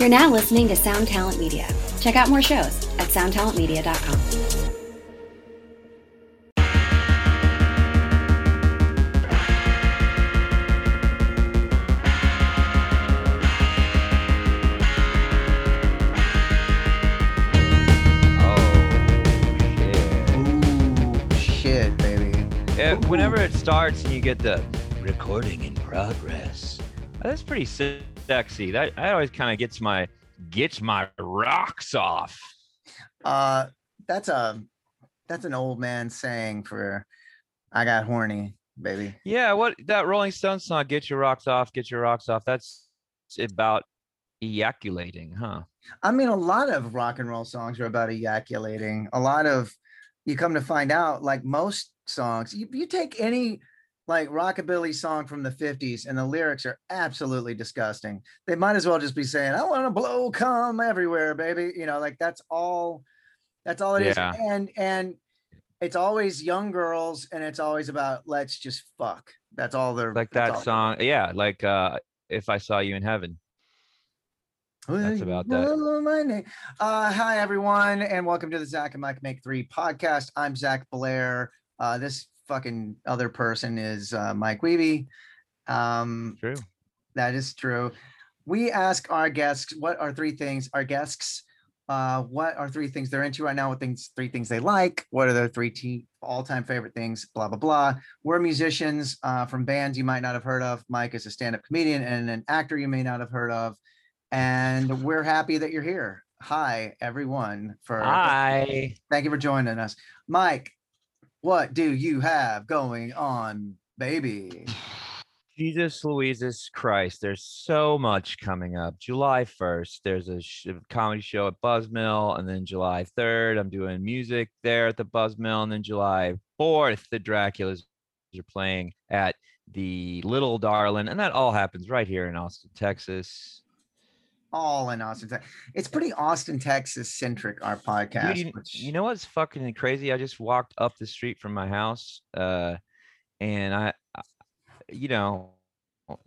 You're now listening to Sound Talent Media. Check out more shows at soundtalentmedia.com. Oh, Ooh, shit, baby. Whenever it starts and you get the recording in progress, that's pretty se- sexy. That that always kind of gets my gets my rocks off. Uh, that's a that's an old man saying for I got horny, baby. Yeah, what that Rolling Stones song, "Get Your Rocks Off, Get Your Rocks Off." That's about ejaculating, huh? I mean, a lot of rock and roll songs are about ejaculating. A lot of you come to find out, like most songs, you, you take any like rockabilly song from the 50s and the lyrics are absolutely disgusting. They might as well just be saying, I want to blow cum everywhere, baby. You know, like that's all that's all it is. Yeah. And and it's always young girls and it's always about let's just fuck. That's all they're Like that song, yeah, like uh, "If I Saw You in Heaven." That's about that. Know my name. Uh, hi, everyone, and welcome to the Zach and Mike Make Three podcast. I'm Zach Blair. Uh, this fucking other person is uh, Mike Wiebe. Um, True. that is true. We ask our guests what are three things our guests uh what are three things they're into right now what things three things they like what are their three t- all-time favorite things blah blah blah we're musicians uh from bands you might not have heard of mike is a stand-up comedian and an actor you may not have heard of and we're happy that you're here hi everyone for Hi. thank you for joining us mike what do you have going on baby Jesus Louises Christ, there's so much coming up. July 1st, there's a sh- comedy show at Buzzmill, and then July 3rd, I'm doing music there at the Buzzmill, and then July 4th, the Draculas are playing at the Little Darlin, and that all happens right here in Austin, Texas. All in austin it's pretty austin texas centric our podcast Dude, you, which- you know what's fucking crazy? I just walked up the street from my house, uh, and I, I- you know,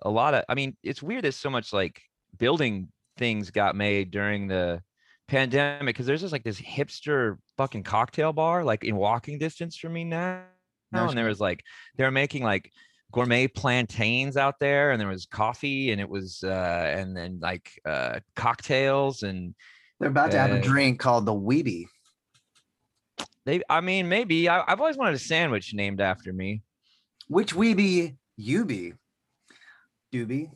a lot of. I mean, it's weird that so much like building things got made during the pandemic because there's just like this hipster fucking cocktail bar like in walking distance from me now, No and there was like they were making like gourmet plantains out there and there was coffee and it was uh and then like uh cocktails and They're about to have a Uh, drink called the Weeby. They, I mean, maybe I, I've always wanted a sandwich named after me. Which Weeby you be? Doobie.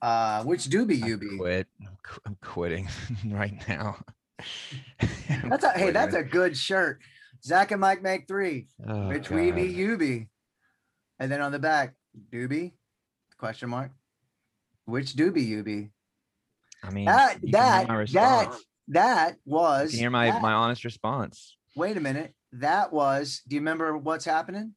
Uh, which doobie you be? quit. I'm, qu- I'm quitting right now. That's a hey, that's a good shirt. Zach and Mike make three. Oh, which Weeby God. you be? And then on the back, doobie? Question mark. Which doobie you be? I mean, That you that that that You was. can hear my that- my honest response. Wait a minute. That was. Do you remember what's happening?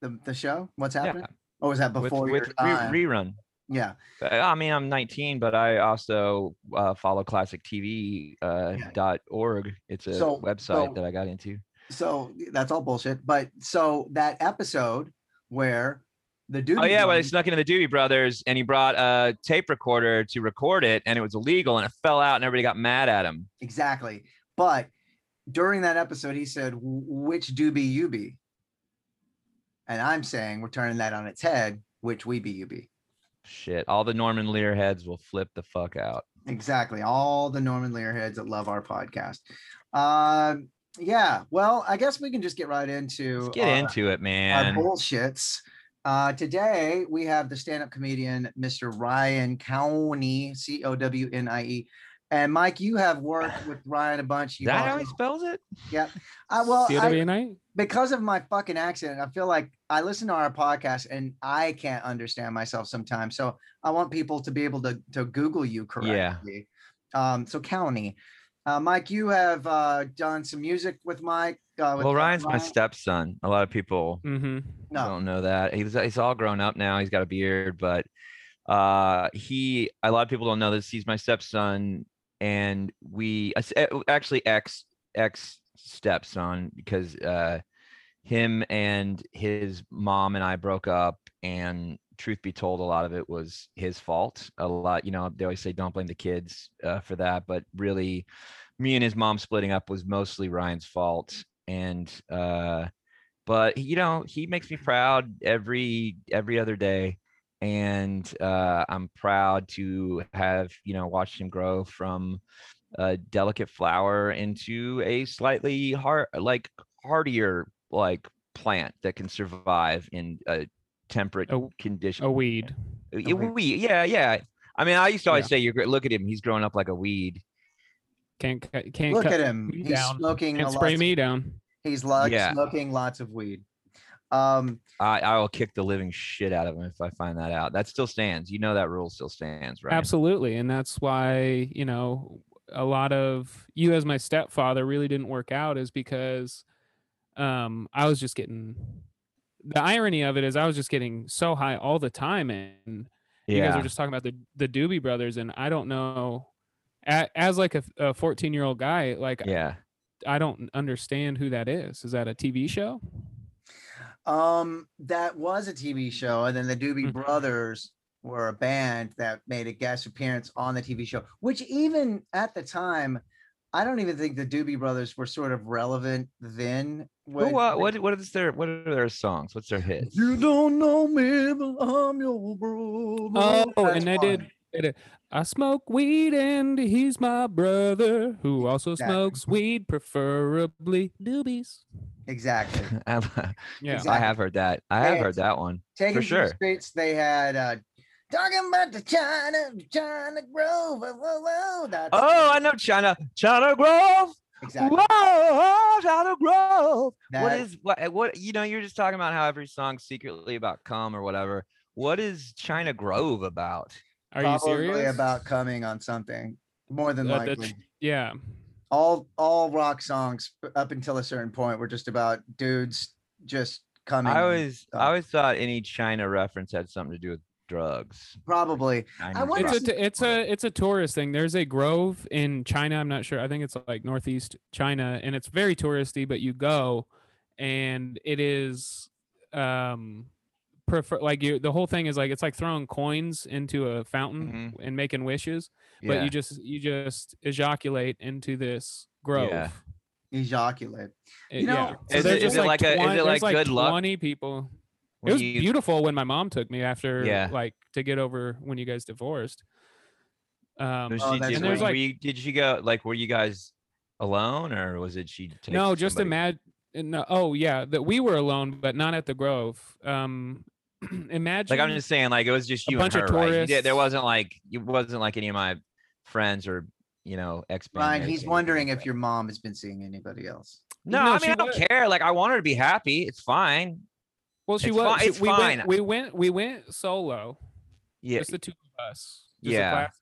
The the show. What's happening? Or was that before with your re- rerun. yeah. Uh, I mean, I'm 19, but I also uh, follow Classic TV uh, Yeah. dot org. It's a So- website so- that I got into. So that's all bullshit. But so that episode where the dude. Oh yeah, well, he snuck into the Doobie Brothers, and he brought a tape recorder to record it, and it was illegal, and it fell out, and everybody got mad at him. Exactly. But during that episode, he said, which doobie you be? And I'm saying we're turning that on its head, which we be you be. Shit, all the Norman Lear heads will flip the fuck out. Exactly. All the Norman Lear heads that love our podcast. Um, yeah. Well, I guess we can just get right into Let's get our- into it, our man. bullshits. Uh, today we have the stand-up comedian Mr. Ryan Cownie, C O W N I E. And Mike, you have worked with Ryan a bunch. Is You've that how also- he spells it? yeah. I, well, I, because of my fucking accent, I feel like I listen to our podcast and I can't understand myself sometimes. So I want people to be able to to Google you correctly. Um, so Cownie, uh, Mike, you have uh, done some music with Mike. Uh, with Well, Ryan's my stepson. A lot of people Mm-hmm. No, don't know that. He's he's all grown up now. He's got a beard, but uh he a lot of people don't know this. He's my stepson, and we actually ex ex stepson because uh him and his mom and I broke up and truth be told, a lot of it was his fault. A lot, you know, they always say don't blame the kids uh, for that, but really, me and his mom splitting up was mostly Ryan's fault. And uh, but you know, he makes me proud every every other day, and uh, I'm proud to have you know watched him grow from a delicate flower into a slightly hard, like hardier, like plant that can survive in a temperate A- condition. A weed. Yeah, weed. yeah, yeah. I mean, I used to always Yeah. say, "You're. Look at him. He's growing up like a weed." Can't can't Look cut at him. He's down. smoking a Can't lot. spray me down. He's like Yeah. smoking lots of weed. Um, I, I will kick the living shit out of him if I find that out. That still stands. You know that rule still stands, right? Absolutely. And that's why, you know, a lot of you as my stepfather really didn't work out is because um I was just getting the irony of it is I was just getting so high all the time and you guys Yeah. were just talking about the the Doobie brothers and I don't know as like a, a 14 year old guy like yeah. I don't understand who that is. Is that a TV show? um, that was a TV show, and then the Doobie Mhm. Brothers were a band that made a guest appearance on the TV show, which even at the time, I don't even think the Doobie Brothers were sort of relevant then. Who, when- what, what what is their what are their songs? What's their hits? You don't know me, but I'm your brother. Oh, That's and they did. they did, I smoke weed and he's my brother who also Exactly. smokes weed, preferably doobies. Exactly. I've- Yeah. Exactly. I have heard that. I have Hey, heard that one. Taking For to sure. the streets, they had uh talking about the China, China Grove. Whoa, whoa, whoa. That's Oh, I know China, China Grove. Exactly. Whoa, China Grove. what That- is what what you know? You're just talking about how every song's secretly about cum or whatever. What is China Grove about? Are you Probably serious? about coming on something. More than Uh, likely. yeah. all all rock songs up until a certain point were just about dudes just coming. I always. I always thought any China reference had something to do with drugs. probably. Chinese wonder It's if- a t- it's a it's a tourist thing. There's a grove in China. I'm not sure. I think it's like northeast China, and it's very touristy. But you go, and it is um prefer like you. The whole thing is like it's like throwing coins into a fountain and making wishes. but Yeah. you just you just ejaculate into this grove. Yeah. Ejaculate. You know, yeah. Is there's it- just it like a- is it there's like good luck? Twenty people. When it was you- beautiful when my mom took me after Yeah. like to get over when you guys divorced. Um, Was Oh, she- that's did, and were, there's like were you, did she go like were you guys alone or was it she take no, just somebody? imagine. No, oh yeah, that we were alone, but not at the Grove. Um, imagine like I'm just saying like it was just a you and bunch of her right? You did- there wasn't like it wasn't like any of my friends or you know ex Ryan, he's wondering if your mom has been seeing anybody else. no, No, I mean I don't was. care like I want her to be happy it's fine well, she it's was. fi- she- it's we fine. went. We went. We went solo. yeah Just the two of us. Just a Yeah. classic,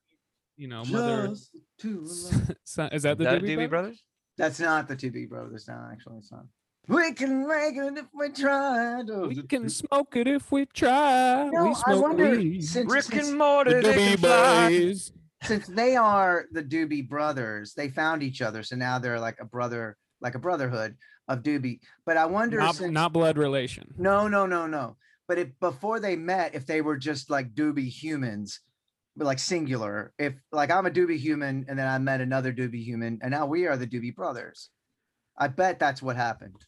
you know, mother. Just two of us. son, is that the That Doobie Doobie Brothers? Brothers That's not the two big brothers now, actually. It's not. We can make it if we try. We can smoke it if we try. No, we I wonder weed. since, Rick since, and Morty The they Doobie. Boys. since they are the Doobie brothers, they found each other, so now they're like a brother, like a brotherhood of Doobie. But I wonder, Not, since, not blood relation. no, no, no, no. But if before they met, if they were just like Doobie humans, but like singular, if like I'm a Doobie human and then I met another Doobie human, and now we are the Doobie brothers. I bet that's what happened.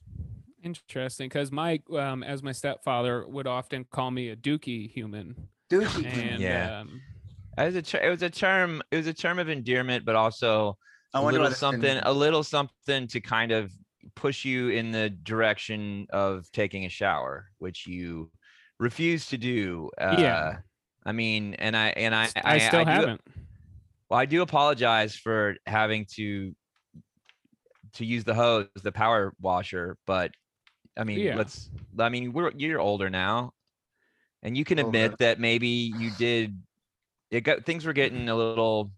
Interesting, because Mike, um, as my stepfather, would often call me a dookie human, Dookie human. and Yeah. um, It was a ter- it was a term it was a term of endearment but also I a little what it's been- something a little something to kind of push you in the direction of taking a shower which you refuse to do uh Yeah. i mean and i and i I, still do, haven't. well i do apologize for having to to use the hose the power washer but i mean Yeah. let's i mean we're you're older now and you can Older. admit that maybe you did it got things were getting a little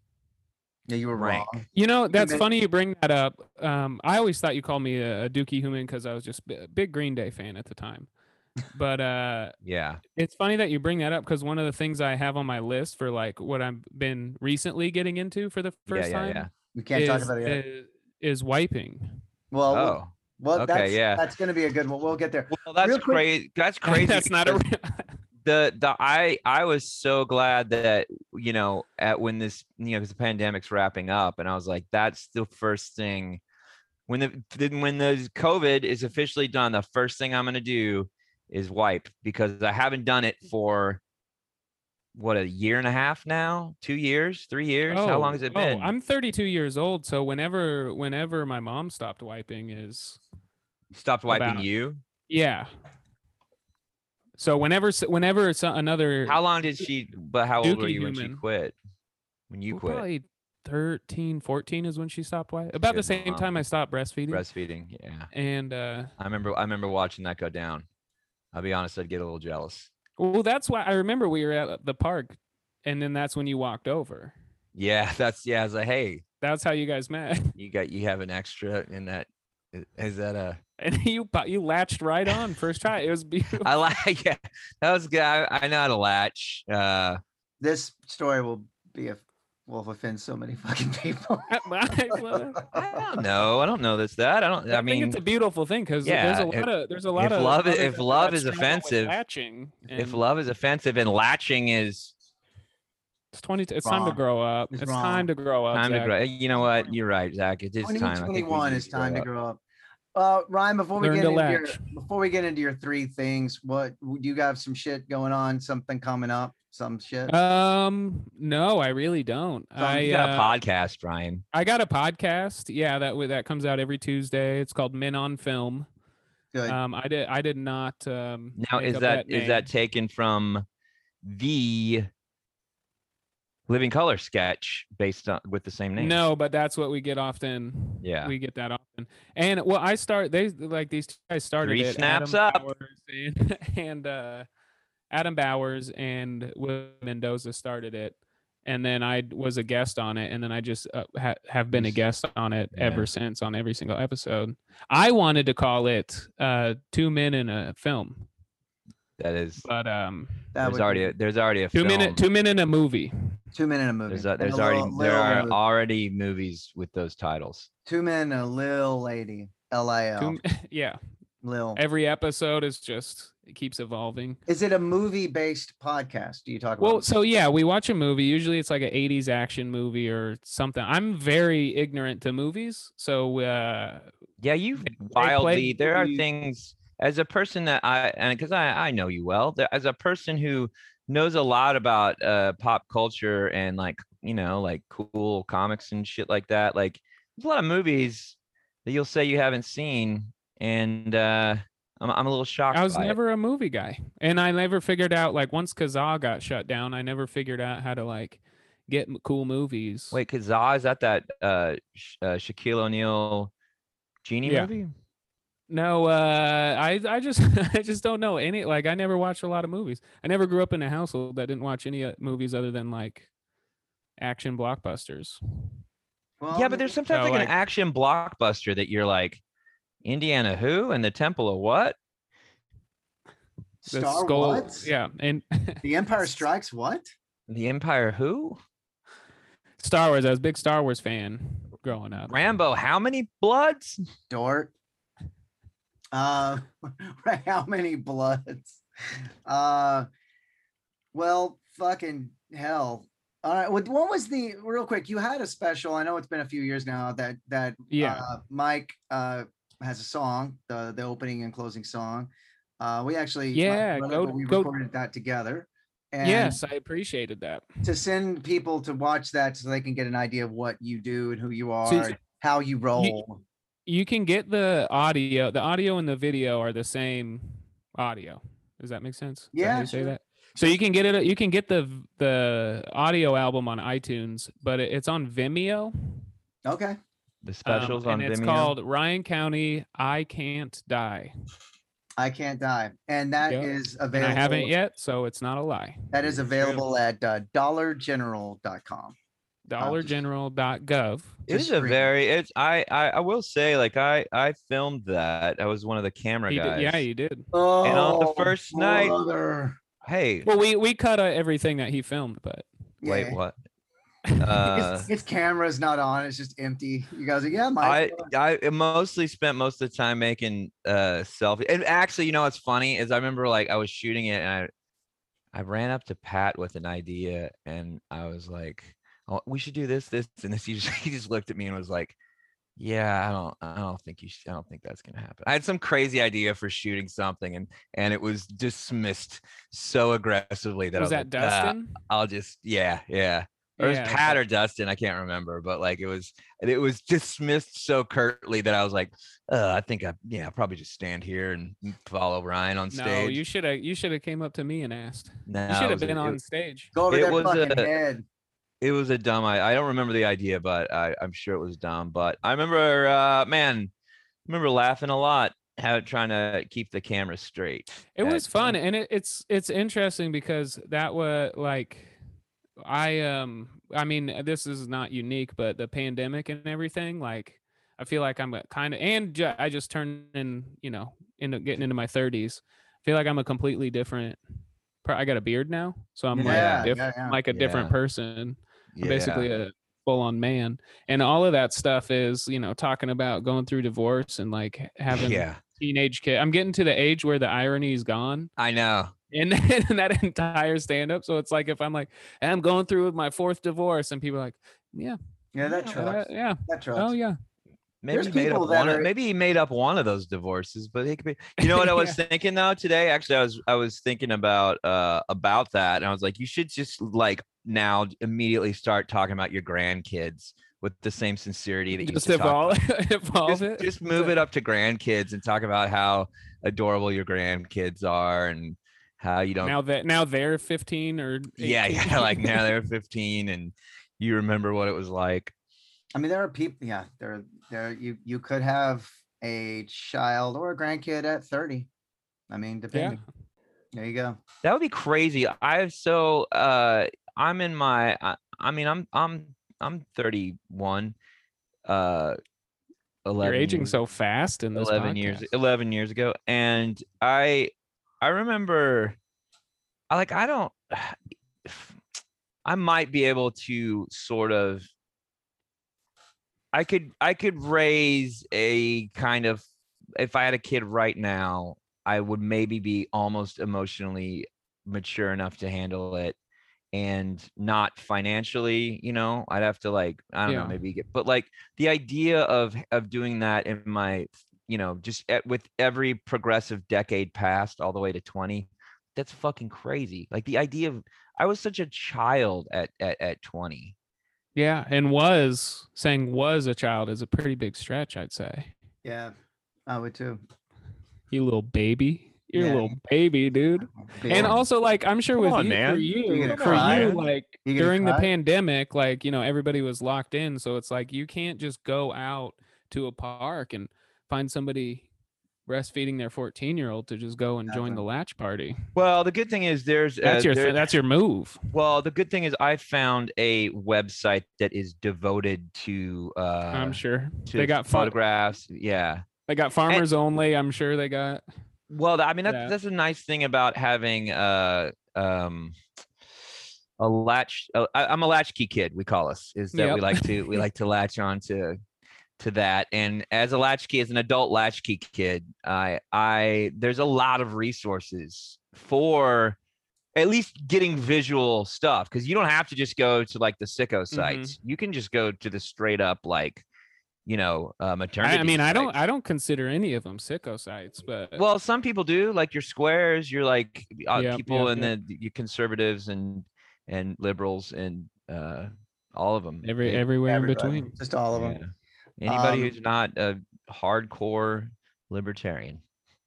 Yeah, you were rank. wrong. You know, that's funny you bring that up. Um, I always thought you called me a, a dookie human because I was just a big Green Day fan at the time. But uh, yeah it's funny that you bring that up because one of the things I have on my list for like what I've been recently getting into for the first yeah time yeah We can't is, talk about it yet. is, is wiping. Well, we'll- oh well, okay, that's, yeah. that's going to be a good one. We'll get there. well that's Real quick- crazy that's crazy that's not a. the the I I was so glad that you know at when this you know because the pandemic's wrapping up and I was like that's the first thing. When the then when the COVID is officially done the first thing I'm gonna do is wipe because I haven't done it for what a year and a half now? Two years? Three years? How long oh, has it oh, been? I'm 32 years old, so whenever whenever my mom stopped wiping is stopped wiping about- you? Yeah. So whenever whenever another how long did she but how old were you when she quit when you well, quit probably 13, 14 is when she stopped wiping. About the same mom. time I stopped breastfeeding. breastfeeding yeah and uh I remember I remember watching that go down. I'll be honest, I'd get a little jealous. well that's why I remember we were at the park and then that's when you walked over. Yeah, that's yeah. I was like, hey, That's how you guys met. you got you have an extra in that is that a? And you you latched right on first try. It was beautiful. I like. Yeah, that was good. I, I know how to latch. Uh, This story will be a will offend so many fucking people. Well, I don't know. I don't know this. That I don't. I, I, mean, think it's a beautiful thing because there's yeah, a if- lot of there's a lot if of love i- if love is offensive- latching. if love is offensive and latching is it's twenty, it's time to grow up. It's It's, time to grow up. time to grow. You know what? You're right, Zach. It is time. I think 2021 is time to grow up. Uh, Ryan, before we Learn get to into your, before we get into your three things, what do you got some shit going on? Something coming up? Some shit? Um, no, I really don't. So I You got a uh, podcast, Ryan. I got a podcast. Yeah, that that comes out every Tuesday. It's called Men on Film. Good. Um, I did I did not um Now, is up that is that taken from the Living Color sketch based on with the same name? No, but that's what we get often. Yeah. we get that often. And well, I start they like these two guys started Three it. snaps Adam up. And, and uh, Adam Bowers and Will Mendoza started it, and then I was a guest on it, and then I just uh, ha- have been a guest on it Yeah. ever since on every single episode. I wanted to call it uh, Two Men in a Film, That is. but um, that There's would already a, there's already a two film. minute two men in a movie. Two men in a movie. There's a, there's a already little- there little are movie. already movies with those titles. two men, and a little lady. L I L. Two, yeah, Lil. every episode is just it keeps evolving. Is it a movie based podcast? Do you talk about? Well, so yeah, we watch a movie. Usually it's like an 80s action movie or something. I'm very ignorant to movies. So uh Yeah, you play wildly. There are movies- things as a person that I and because I I know you well. There, as a person who knows a lot about uh pop culture and like you know like cool comics and shit like that. Like there's a lot of movies that you'll say you haven't seen, and uh I'm I'm a little shocked. I was by it. never a movie guy. And I never figured out like once Kazaa got shut down, I never figured out how to like get m- cool movies. Wait, Kazaa is that that uh, Sh- uh Shaquille O'Neal genie Yeah. movie? No, uh I I just I just don't know any like I never watched a lot of movies. I never grew up in a household that didn't watch any uh, movies other than like action blockbusters. Well, yeah, but there's sometimes So, like, like- an action blockbuster that you're like, Indiana who and the Temple of what? The Star skull- what? Yeah, and The Empire Strikes what? The Empire who? Star Wars. I was a big Star Wars fan growing up. Rambo, how many bloods? Dort. Uh, how many bloods? Uh, well, fucking hell. All right. What, what was the real quick? You had a special. I know it's been a few years now that that Yeah. uh, Mike uh has a song, the the opening and closing song. Uh, we actually Yeah, go- we go- recorded that together. And yes, I appreciated that. to send people to watch that so they can get an idea of what you do and who you are, So- and how you roll. You can get the audio. The audio and the video are the same audio. Does that make sense? Is Yeah, you say that. So you can get it. You can get the the audio album on iTunes, but it's on Vimeo. Okay. The um, specials on and it's Vimeo. called Ryan Cownie. I can't die. I can't die, and that Yep. is And available. I haven't yet, so it's not a lie. That is available at uh, dollargeneral.com. DollarGeneral.gov. it is a very it's I, I I will say like I I filmed that. I was one of the camera He guys. did, yeah, you did. Oh, and on the first night- hey, Well, we we cut uh, everything that he filmed, but wait, what? His- Uh, his, camera's not on. It's just empty. You guys are yeah, Mike. I I mostly spent most of the time making uh selfie. And actually, you know what's funny is I remember like I was shooting it and I I ran up to Pat with an idea, and I was like, "Oh, we should do this, this, and this." He just he just looked at me and was like, "Yeah, I don't, I don't think you, should, I don't think that's gonna happen." I had some crazy idea for shooting something, and and it was dismissed so aggressively that was I was that like, "Ah, Dustin? I'll just, yeah, yeah. Or it was Yeah, Pat or Dustin, I can't remember, but like it was, it was dismissed so curtly that I was like, uh, I think I, yeah, I'll probably just stand here and follow Ryan on stage. No, stage. you should have you should have came up to me and asked. no, You should have was a- been it- on stage. Go over It their was fucking a- head. It was a dumb I, I don't remember the idea but I, i'm sure it was dumb but i remember uh man I remember laughing a lot how trying to keep the camera straight It at- was fun, and it, it's it's interesting because that was like, I um, I mean, this is not unique, but the pandemic and everything, like, I feel like I'm kind of, and ju- I just turned in, you know, into getting into my 30s. I feel like I'm a completely different. per- I got a beard now, so I'm Yeah, like, diff- yeah, yeah. like a different Yeah. person. I'm yeah. basically a full on man and all of that stuff is you know talking about going through divorce and like having yeah teenage kid i'm getting to the age where the irony is gone i know in, in that entire stand up so it's like if i'm like i'm going through with my fourth divorce and people are like yeah Yeah, that yeah, trucks. that- yeah That trucks. oh yeah maybe There's he made up one of, maybe he made up one of those divorces but he could be you know what i was thinking though today actually i was i was thinking about uh about that and i was like you should just like now immediately start talking about your grandkids with the same sincerity that you just evolve evolve just, it just move it up to grandkids and talk about how adorable your grandkids are and how you don't now that now they're 15 or 18. yeah yeah like now they're 15 and you remember what it was like I mean, there are people. Yeah, there, there. You you could have a child or a grandkid at thirty. I mean, depending. Yeah. There you go. that would be crazy I've so uh i'm in my i, I mean i'm i'm i'm 31 uh 11 you're aging years- so fast in this 11 years 11 years ago and i i remember i like i don't i might be able to sort of i could i could raise a kind of if i had a kid right now i would maybe be almost emotionally mature enough to handle it and not financially you know i'd have to like i don't Yeah. know maybe get but like the idea of of doing that in my you know just at, with every progressive decade past all the way to 20 that's fucking crazy like the idea of i was such a child at at, at 20 yeah and was saying was a child is a pretty big stretch i'd say Yeah, I would too. you little baby you're Yeah. a little baby dude Big and also like i'm sure Come with on, you for man. You you for cry? you like You gonna during the pandemic like you know everybody was locked in so it's like you can't just go out to a park and find somebody breastfeeding their 14 year old to just go and join the latch party well the good thing is there's that's uh, your there- th- that's your move well the good thing is i found a website that is devoted to uh i'm sure to they got pho- photographs yeah they got farmers only i'm sure they got Well, I mean, that's, Yeah. that's a nice thing about having uh, um, a latch. Uh, I, I'm a latchkey kid. We call us is that we like to we like to latch on to to that. And as a latchkey, as an adult latchkey kid, I I there's a lot of resources for at least getting visual stuff because you don't have to just go to like the sicko sites. You can just go to the straight up like you know uh, maternity. I, I mean i don't i don't consider any of them sicko sites but Well, some people do, like your squares, you're like uh, Yep, people yep, and yep. the you conservatives and and liberals and uh all of them. every everywhere in between just all of them. Anybody Um, who's not a hardcore libertarian,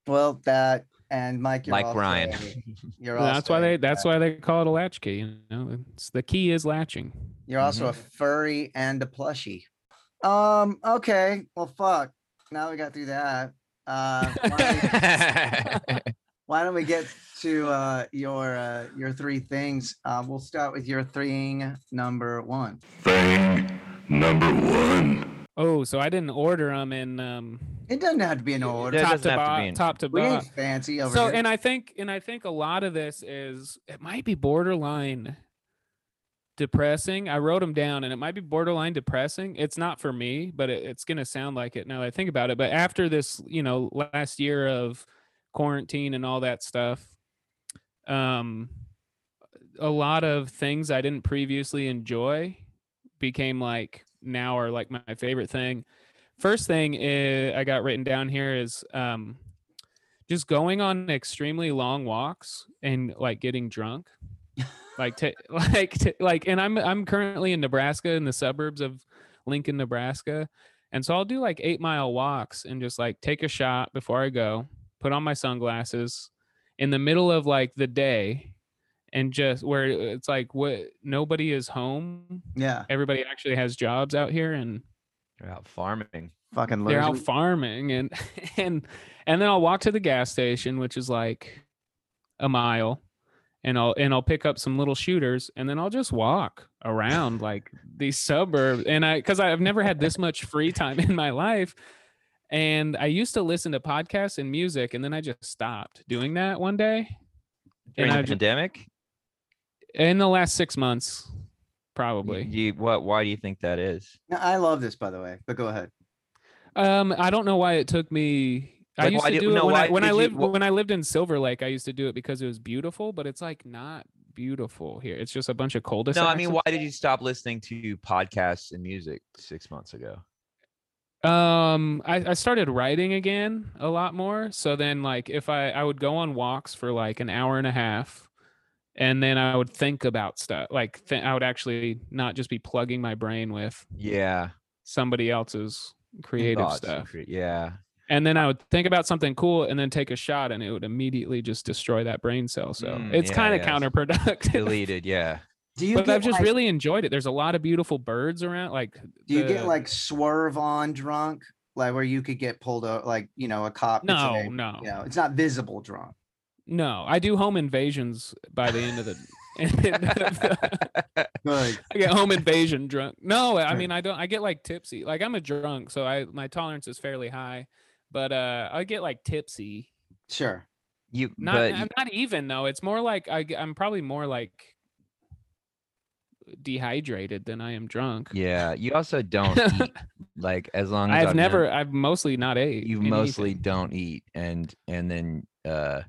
Well, that and Mike, you're like also, Ryan. You're Well, also that's why they that's why they call it a latchkey you know it's the key is latching You're also a furry and a plushie. Um. Okay. Well, fuck. Now we got through that. Uh, why, don't we, why don't we get to uh, your uh, your three things? Uh, we'll start with your thing number one. Thing number one. Oh so i didn't order them in um It doesn't have to be an order. Top to, have to be top to We bottom ain't fancy over so here. and i think and i think a lot of this is it might be borderline depressing i wrote them down and it might be borderline depressing it's not for me but it, it's going to sound like it now that i think about it but after this you know last year of quarantine and all that stuff um a lot of things I didn't previously enjoy became like now are like my favorite thing. First thing is, I got written down here is um, just going on extremely long walks and like getting drunk. like to like to, like and I'm I'm currently in Nebraska in the suburbs of Lincoln, Nebraska. And so I'll do like 8 mile walks and just like take a shot before I go, put on my sunglasses in the middle of like the day and just where it's like what nobody is home Yeah. everybody actually has jobs out here and They're out farming. Fucking losing. they're out farming and and and then I'll walk to the gas station which is like a mile and I'll and I'll pick up some little shooters and then I'll just walk around like these suburbs and I cuz I've never had this much free time in my life and I used to listen to podcasts and music and then I just stopped doing that one day During I the ju- pandemic? In the last 6 months probably You, what? Why do you think that is? No, I love this, by the way, but go ahead. Um, I don't know why it took me. I used why to did- do it no, when I when I did you- lived wh- when I lived in Silver Lake. I used to do it because it was beautiful, but it's like not beautiful here. It's just a bunch of cul No, I mean, why did you stop listening to podcasts and music six months ago? Um, I, I started writing again a lot more. So then, like, if I I would go on walks for like an hour and a half, and then I would think about stuff. Like, th- I would actually not just be plugging my brain with Yeah, somebody else's creative thoughts and stuff. cre- Yeah, and then I would think about something cool and then take a shot and it would immediately just destroy that brain cell. So Mm, it's yeah, kind of yes. counterproductive. deleted. Yeah, Do you but get I've just like, really enjoyed it. There's a lot of beautiful birds around. Like, do you get like swerve on drunk, like where you could get pulled out, like you know, a cop? gets no, in no, You know, it's not visible drunk. No. I do home invasions by the end of the. Good. I get home invasion drunk. No, I mean I don't. I get like tipsy. Like I'm a drunk, so I my tolerance is fairly high, but uh I get like tipsy. Sure. you. Not but I'm not even though. It's more like I I'm probably more like dehydrated than I am drunk. yeah, you also don't eat. Like as long as I've known never I've mostly not ate. you anything. mostly don't eat, and and then uh,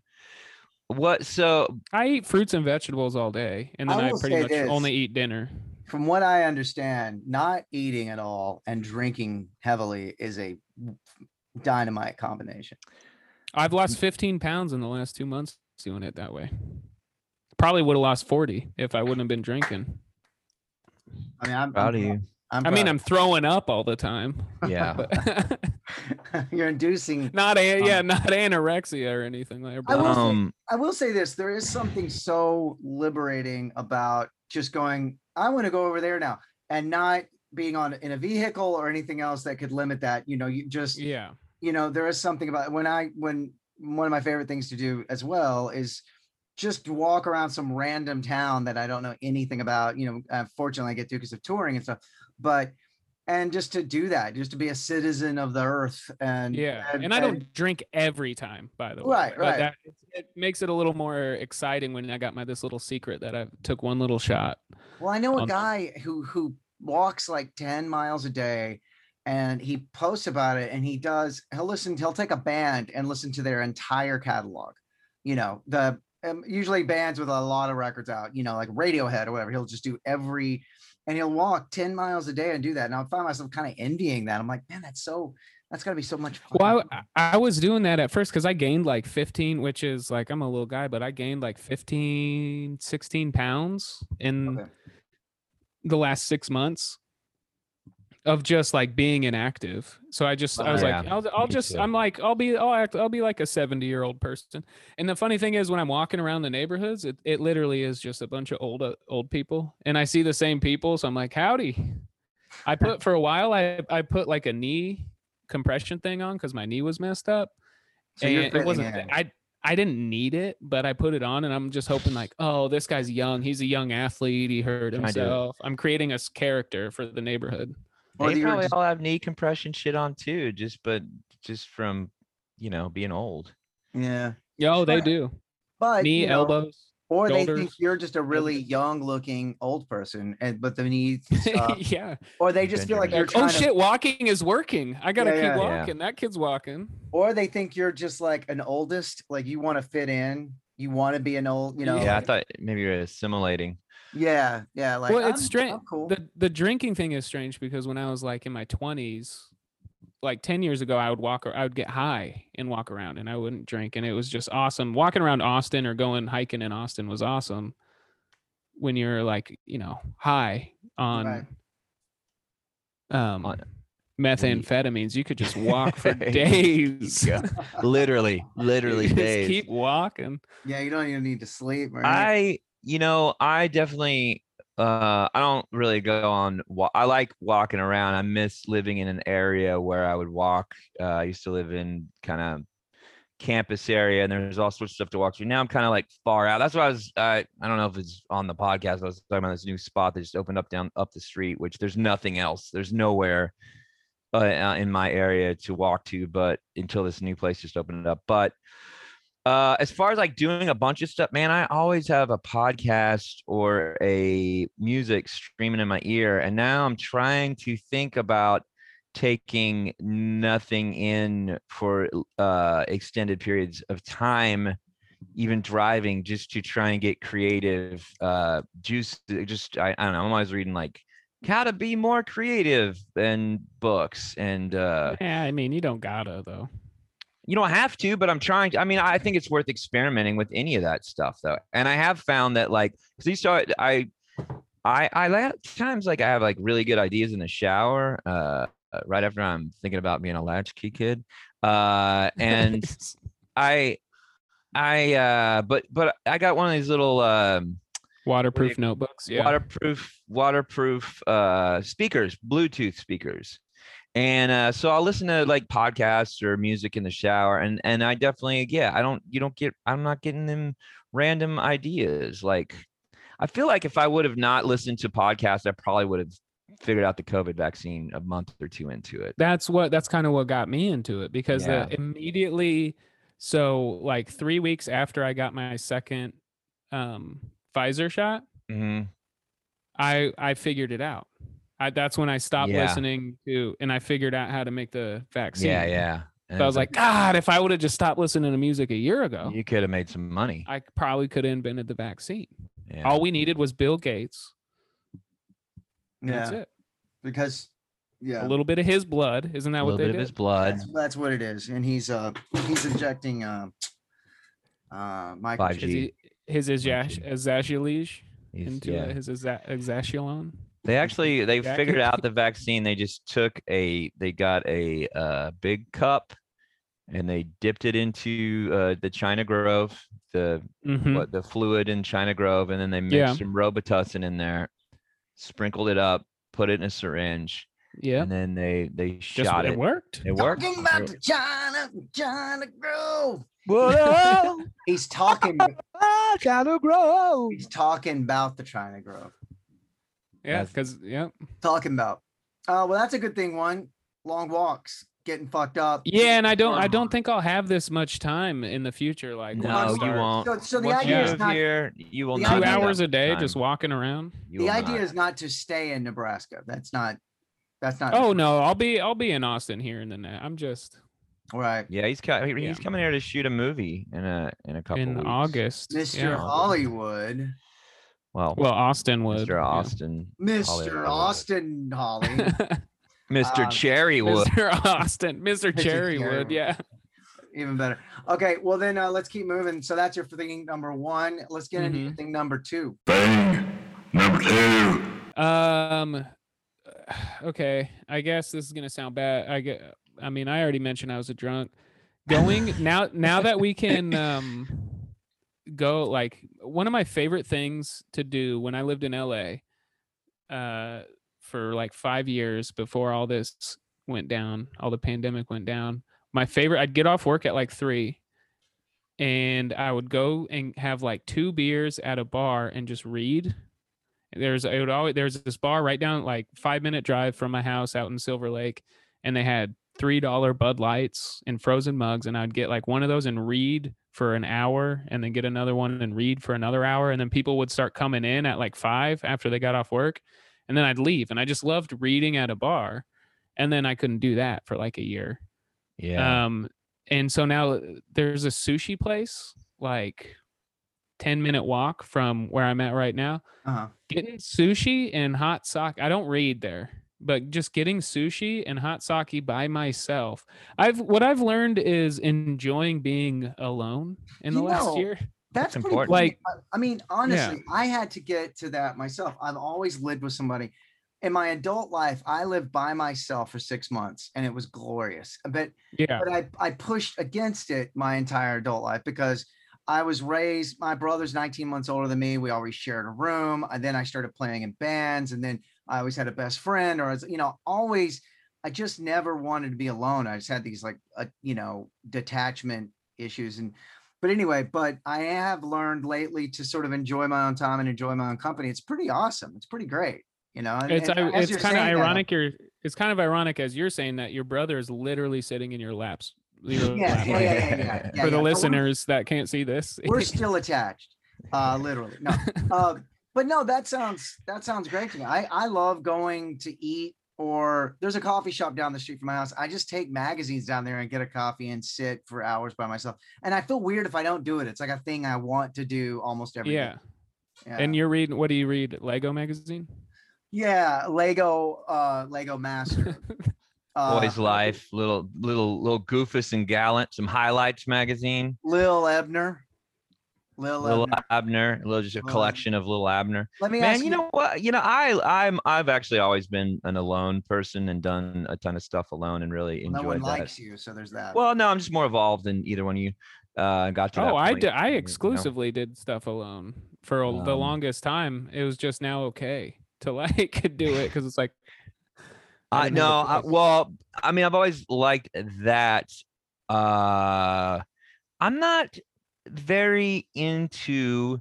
what? So I eat fruits and vegetables all day, and then I, will pretty much this. only eat dinner. From what I understand, not eating at all and drinking heavily is a dynamite combination. I've lost 15 pounds in the last two months doing it that way. Probably would have lost 40 if I wouldn't have been drinking. I mean, I'm proud of I'm, you. I'm I mean. I'm throwing up all the time. Yeah. you're inducing. not a, yeah, Um, not anorexia or anything like I will that. say- Um, I will say this: there is something so liberating about just going. I want to go over there now, and not being on in a vehicle or anything else that could limit that. You know, you just Yeah. you know there is something about when i when one of my favorite things to do as well is just walk around some random town that i don't know anything about you know uh, fortunately i get to because of touring and stuff but and just to do that just to be a citizen of the earth and Yeah. And I don't drink every time, by the way. Right, but right. That, it, makes it a little more exciting when I got my this little secret that I took one little shot. Well, I know a guy who who walks like 10 miles a day and he posts about it and he does he'll listen he'll take a band and listen to their entire catalog. You know, the um, usually bands with a lot of records out, you know, like Radiohead or whatever. He'll just do every and he'll walk 10 miles a day and do that. And I find myself kind of envying that. I'm like, man, that's so that's gotta be so much fun. Well, I, I was doing that at first because I gained like 15, which is like I'm a little guy, but I gained like 15, 16 pounds in Okay. the last six months of just like being inactive. So I just I was like, Yeah, I'll, I'll me just too. I'm like I'll be I'll act I'll be like a 70 year old person. And the funny thing is when I'm walking around the neighborhoods, it, it literally is just a bunch of old uh, old people, and I see the same people. So I'm like, howdy. I put for a while I I put like a knee compression thing on because my knee was messed up So and it wasn't in. i i didn't need it but i put it on and i'm just hoping like oh this guy's young he's a young athlete he hurt Can I do it? himself i'm creating a character for the neighborhood Or they you're probably just- all have knee compression shit on too, just but just from you know being old. yeah. yo they Sure. do But knee you know, elbows or they think shoulders, you're just a really young looking old person and but the needs stuff yeah or they just feel like you're Like, oh to, shit walking is working i gotta Yeah, keep yeah. Yeah. walking that kid's walking or they think you're just like an oldest, like you want to fit in you want to be an old, you know. yeah, I like- thought maybe you're assimilating. Yeah, yeah. Like, well, it's I'm- strange. Cool. The the drinking thing is strange because when I was like in my twenties, like ten years ago, I would walk. or I would get high and walk around, and I wouldn't drink, and it was just awesome. Walking around Austin or going hiking in Austin was awesome. When you're like, you know, high on Right. um On- methamphetamines, you could just walk for days. literally, literally Just days. keep walking. yeah, you don't even need to sleep. Right? I, you know, I definitely, uh, I don't really go on. I like walking around. I miss living in an area where I would walk. Uh, I used to live in kind of campus area, and there's all sorts of stuff to walk through. Now I'm kind of like far out. That's why I was. I I don't know if it's on the podcast. I was talking about this new spot that just opened up down up the street, which there's nothing else. There's nowhere. Uh, in my area to walk to, but until this new place just opened up. But uh as far as like doing a bunch of stuff man i always have a podcast or a music streaming in my ear and now i'm trying to think about taking nothing in for uh extended periods of time even driving just to try and get creative uh juice just i, I don't know i'm always reading like how to be more creative and books and uh Yeah, I mean, you don't gotta though. You don't have to, but I'm trying to. I mean, I think it's worth experimenting with any of that stuff, though. And I have found that, like, because you saw I, I, I times like I have like really good ideas in the shower, uh, uh, right after I'm thinking about being a latchkey kid, uh, and I, I, uh, but but I got one of these little um, waterproof notebooks. Yeah. waterproof waterproof uh speakers bluetooth speakers and uh so i'll listen to like podcasts or music in the shower and and i definitely yeah i don't you don't get i'm not getting them random ideas like i feel like if i would have not listened to podcasts i probably would have figured out the covid vaccine a month or two into it. That's what that's kind of what got me into it because Yeah. the, immediately so like three weeks after i got my second um pfizer shot hmm i i figured it out I, that's when i stopped Yeah. listening to and i figured out how to make the vaccine yeah yeah so i was like god if i would have just stopped listening to music a year ago you could have made some money i probably could have invented the vaccine yeah. all we needed was bill gates that's yeah, it because yeah, a little bit of his blood isn't that a what they bit did of his blood that's, that's what it is. And he's uh he's injecting uh uh Five microchip. Is G. he, his Gee. azashilage He's- into yeah. uh, his exa- exashielon. They actually they Jacket. figured out the vaccine. They just took a they got a uh, big cup and they dipped it into uh, the China Grove, the Mhm. what the fluid in China Grove, and then they mixed Yeah. some Robitussin in there, sprinkled it up, put it in a syringe, Yeah, and then they they just shot it, it. worked. It worked. Talking about the China, China Grove. Whoa, He's talking. China Grove. he's talking about the China Grove. Yeah, because yeah, Talking about. Uh, well, that's a good thing. One, long walks, getting fucked up. yeah, and I don't, I don't think I'll have this much time in the future. Like, No, you won't. So, so the Once you idea is not. here, you will not. Two hours a day time. just walking around. You The idea not. is not to stay in Nebraska. That's not. That's not. Oh no, I'll be, I'll be in Austin here in the net. I'm just Right, Yeah, he's co- he- Yeah. coming here to shoot a movie in a in a couple in weeks. August. Mr. Yeah. Hollywood, Well, Well, Austin would. Mr. Austin, Mr. Hollywood. Austin Holly. Mr. Um, Cherrywood. Mr. Austin, Mr. Mr. Cherrywood. Cherrywood. Yeah. Even better. Okay, well then uh, let's keep moving. So that's your thing number one. Let's get into your Mhm. thing number two. Bang. Number two. Um. Okay, I guess this is gonna sound bad. I get. I mean, I already mentioned I was a drunk. Going now. Now that we can um go, like one of my favorite things to do when I lived in LA, uh, for like five years before all this went down, all the pandemic went down. My favorite. I'd get off work at like three, and I would go and have like two beers at a bar and just read there's it would always there's this bar right down like five minute drive from my house out in Silver Lake, and they had three dollar Bud Lights and frozen mugs, and I'd get like one of those and read for an hour, and then get another one and read for another hour, and then people would start coming in at like five after they got off work, and then I'd leave, and I just loved reading at a bar, and then I couldn't do that for like a year. Yeah. Um, and so now there's a sushi place like 10 minute walk from where I'm at right now. Uh-huh. Getting sushi and hot sock. I don't read there, but just getting sushi and hot sake by myself. I've what I've learned is enjoying being alone in the You last know, year. That's That's pretty important. cool. Like- I- I mean, honestly, I had to get to that myself. I've always lived with somebody. In my adult life, I lived by myself for six months, and it was glorious. But Yeah. but I I pushed against it my entire adult life because I was raised. My brother's 19 months older than me. We always shared a room, and then I started playing in bands, and then I always had a best friend, or as you know, always. I just never wanted to be alone. I just had these like uh, you know detachment issues, and but anyway, but I have learned lately to sort of enjoy my own time and enjoy my own company. It's pretty awesome. It's pretty great, you know. and- It's and it's kind of saying that, ironic you're it's kind of ironic as you're saying that your brother is literally sitting in your laps. your Yeah, lap yeah, right yeah, yeah, yeah, For the listeners that can't see this. we're still attached uh literally no uh, but no that sounds that sounds great to me i i love going to eat or there's a coffee shop down the street from my house i just take magazines down there and get a coffee and sit for hours by myself and i feel weird if i don't do it it's like a thing i want to do almost every yeah. yeah And you're reading what do you read? Lego magazine? yeah lego uh lego master uh, Boy's Life, little little little Goofus and Gallant, some highlights magazine. lil ebner lil, Little ebner Abner, a little just a Lil Ab- collection of little Abner. let me Man, ask you know what? You know, I I'm I've actually always been an alone person and done a ton of stuff alone and really enjoyed. no one that. likes you so there's that Well, no, I'm just more evolved than either one of you. Uh, got to. that Oh, I did. I you know? exclusively did stuff alone for a, the Um, longest time. It was just now okay to like do it because it's like I didn't have a no, I, well, I mean, I've always liked that. Uh, I'm not very into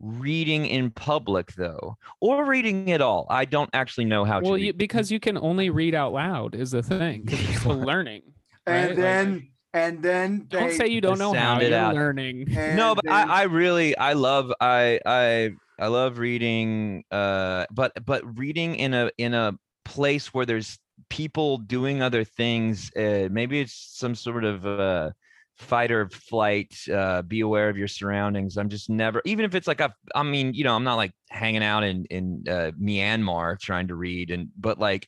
reading in public though, or reading at all. I don't actually know how well, to. you, because you can only read out loud is the thing it's still learning. right? and Like, then and then don't say you don't know how sound it you're out. learning. no, but then- I, I really, I love, I, I, I love reading. Uh, but but reading in a in a place where there's people doing other things. Uh, maybe it's some sort of uh fight or flight uh be aware of your surroundings i'm just never even if it's like a i mean you know i'm not like hanging out in in uh myanmar trying to read and but like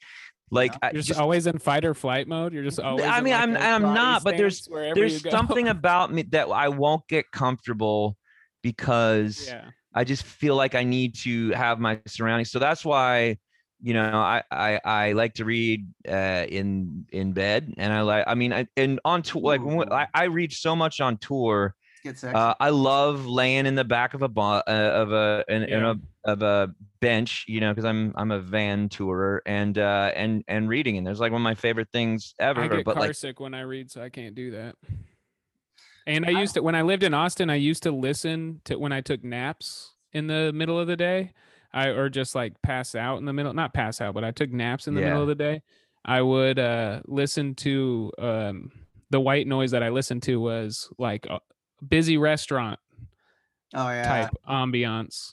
like I You're just, just- always in fight or flight mode. You're just always. I mean, like, I'm- I'm not, but there's- there's something about me that i won't get comfortable because yeah. I just feel like I need to have my surroundings. So that's why, you know, I I, I like to read uh, in in bed, and I like. I mean, I, and on tour, like when, I, I read so much on tour. get sexy. Uh, I love laying in the back of a bo- uh, of a in, in Yeah. a of a bench, you know, because I'm I'm a van tourer and uh and and reading, and there's like one of my favorite things ever. I get but car like, sick when I read, so I can't do that. And I used to when I lived in Austin, I used to listen to when I took naps in the middle of the day. I or just like pass out in the middle, not pass out, but I took naps in the middle of the day. I would uh listen to um the white noise that I listened to was like a busy restaurant oh yeah. type ambiance.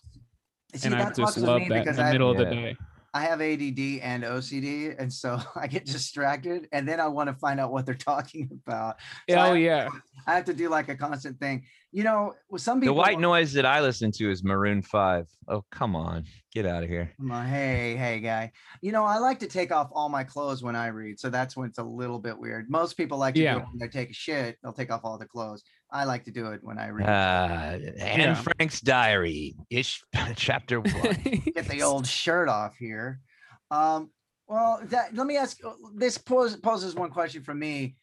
See, and I just love that in the I, middle of the day. I have ADD and OCD, and so I get distracted, and then I want to find out what they're talking about. So I Oh have- yeah. I have to do like a constant thing. You know, with some people the white noise that I listen to is Maroon Five. Oh come on, get out of here. Hey, hey, guy. You know, I like to take off all my clothes when I read, so that's when it's a little bit weird. Most people like to do Yeah. it when they take a shit. They'll take off all the clothes. I like to do it when I read. Uh, Anne Yeah. Frank's diary, ish, chapter one. Get the old shirt off here. Um, well, that, let me ask. uh, This pose, poses one question for me.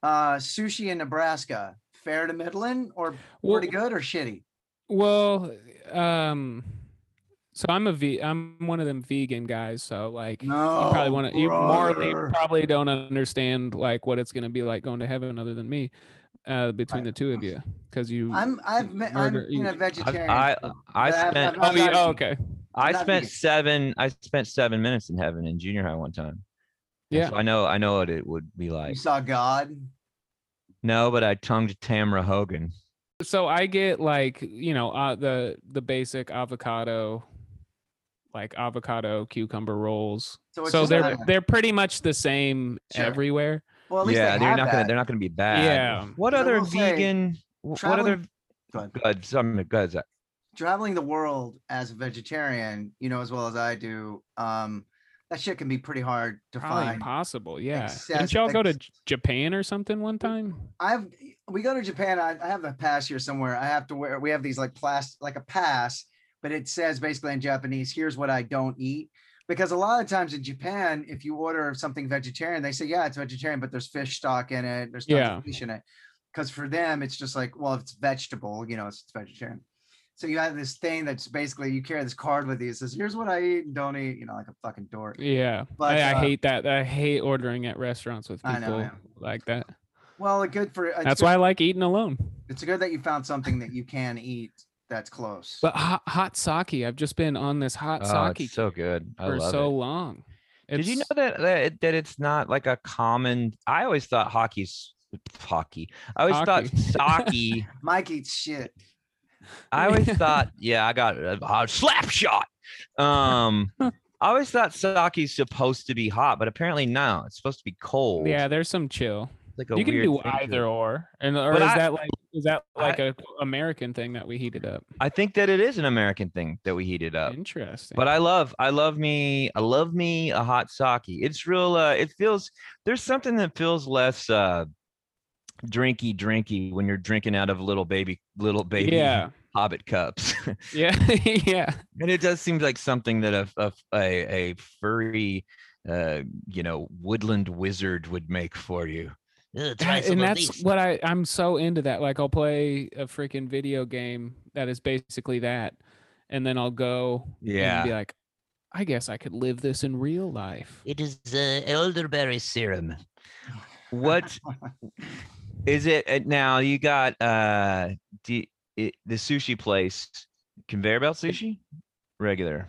Uh, sushi in Nebraska, fair to middling, or Well, pretty good, or shitty? Well, um, so I'm a ve- I'm one of them vegan guys. So like, No, you probably want to you morally brother. probably don't understand like what it's gonna be like going to heaven other than me, uh, between the two of you, because you. I'm I've met, I'm murder- been a vegetarian. I I I've- spent I've oh, not you, had- oh, okay. I spent vegan. seven I spent seven minutes in heaven in junior high one time. Yeah. so I know I know what it would be like. You saw God. No, but I tongued Tamara Hogan. So I get like you know uh, the the basic avocado, like avocado cucumber rolls. So it's So just they're kinda- they're pretty much the same Sure. everywhere. Well, at least Yeah, they they're have not gonna that. they're not gonna be bad. Yeah. What But I other will say, vegan? wh- What traveling- other? Go ahead. Good. Some good. Zach. traveling the world as a vegetarian, you know, as well as I do, um, that shit can be pretty hard to Probably find. impossible. Yeah. Access- Didn't y'all go to Japan or something one time? I've we go to Japan. I, I have a pass here somewhere. I have to wear. We have these like plastic, like a pass, but it says basically in Japanese, "Here's what I don't eat." Because a lot of times in Japan, if you order something vegetarian, they say, "Yeah, it's vegetarian, but there's fish stock in it. There's Yeah. fish in it." Because for them, it's just like, well, if it's vegetable, you know, it's vegetarian. So you have this thing that's basically you carry this card with you. It says, "Here's what I eat and don't eat." You know, like a fucking dork. Yeah. But, I, I uh, hate that. I hate ordering at restaurants with I know, people like that. Well, good for That's good- why I like eating alone. it's good that you found something that you can eat that's close. But hot, hot sake, I've just been on this hot Oh, sake it's so good. I for love so it. long. Did you know It's- that, that that it's not like a common? I always thought hockey's hockey. I always thought sake. Mike eats shit. I always thought, yeah, I got a, a slap shot. Um, I always thought sake's supposed to be hot, but apparently no, it's supposed to be cold. Yeah, there's some chill. It's like a You can do either or, and or But is I- that like is that like a American thing that we heated up? I think that it is an American thing that we heated up. Interesting. But I love, I love me, I love me a hot sake. It's real. Uh, it feels there's something that feels less uh, drinky, drinky when you're drinking out of little baby, little baby yeah, Hobbit cups. yeah, yeah. and it does seem like something that a a a, a furry, uh, you know, woodland wizard would make for you. Ugh, try That- some and that's these. what I I'm so into that. Like I'll play a freaking video game that is basically that, and then I'll go and Yeah. be like, I guess I could live this in real life. It is uh, elderberry serum. What is it uh, now? You got uh, the it, the sushi place, conveyor belt sushi, regular.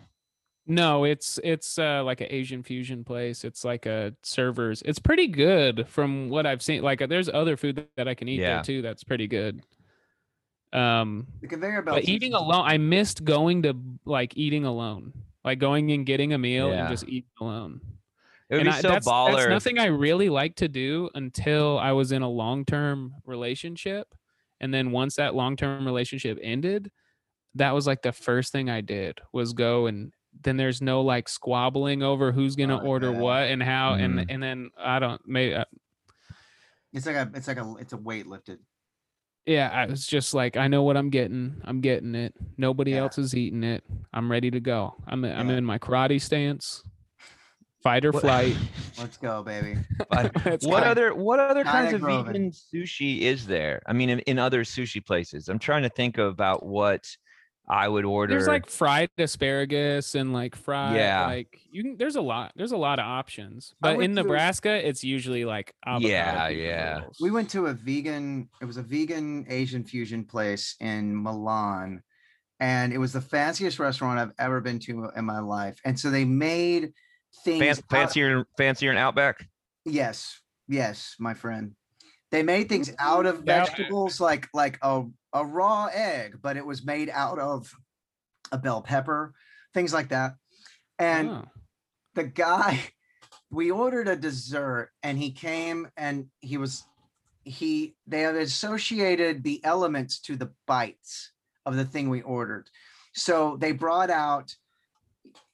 No, it's it's uh, like an Asian fusion place. It's like a servers. It's pretty good from what I've seen. Like uh, there's other food that, that I can eat Yeah. there too. That's pretty good. Um, The conveyor belt. but eating alone, I missed going to like eating alone, like going and getting a meal Yeah. and just eating alone. It would and be I, so that's, baller. that's nothing I really like to do until I was in a long term relationship. And then once that long term relationship ended, that was like the first thing I did was go and then there's no like squabbling over who's gonna Oh, order yeah. what and how Mhm. and and then I don't maybe uh, It's like a. It's like a. It's a weight lifted. yeah I was just like I know what I'm getting I'm getting it nobody Yeah. else is eating it I'm ready to go I'm I'm in my karate stance fight or flight Let's go, baby. What fine. other what other kinds of Groven. vegan sushi is there? I mean, in, in other sushi places, I'm trying to think about what I would order. There's like fried asparagus and like fried Yeah. like you can there's a lot there's a lot of options. But in to- Nebraska it's usually like Yeah, yeah. noodles. We went to a vegan. It was a vegan Asian fusion place in Milan, and it was the fanciest restaurant I've ever been to in my life. And so they made things Fan- out- fancier, fancier in Outback. Yes, yes, my friend. They made things out of Yeah. vegetables like like a, a raw egg, but it was made out of a bell pepper, things like that. And Oh. the guy, we ordered a dessert and he came and he was he they had associated the elements to the bites of the thing we ordered. So they brought out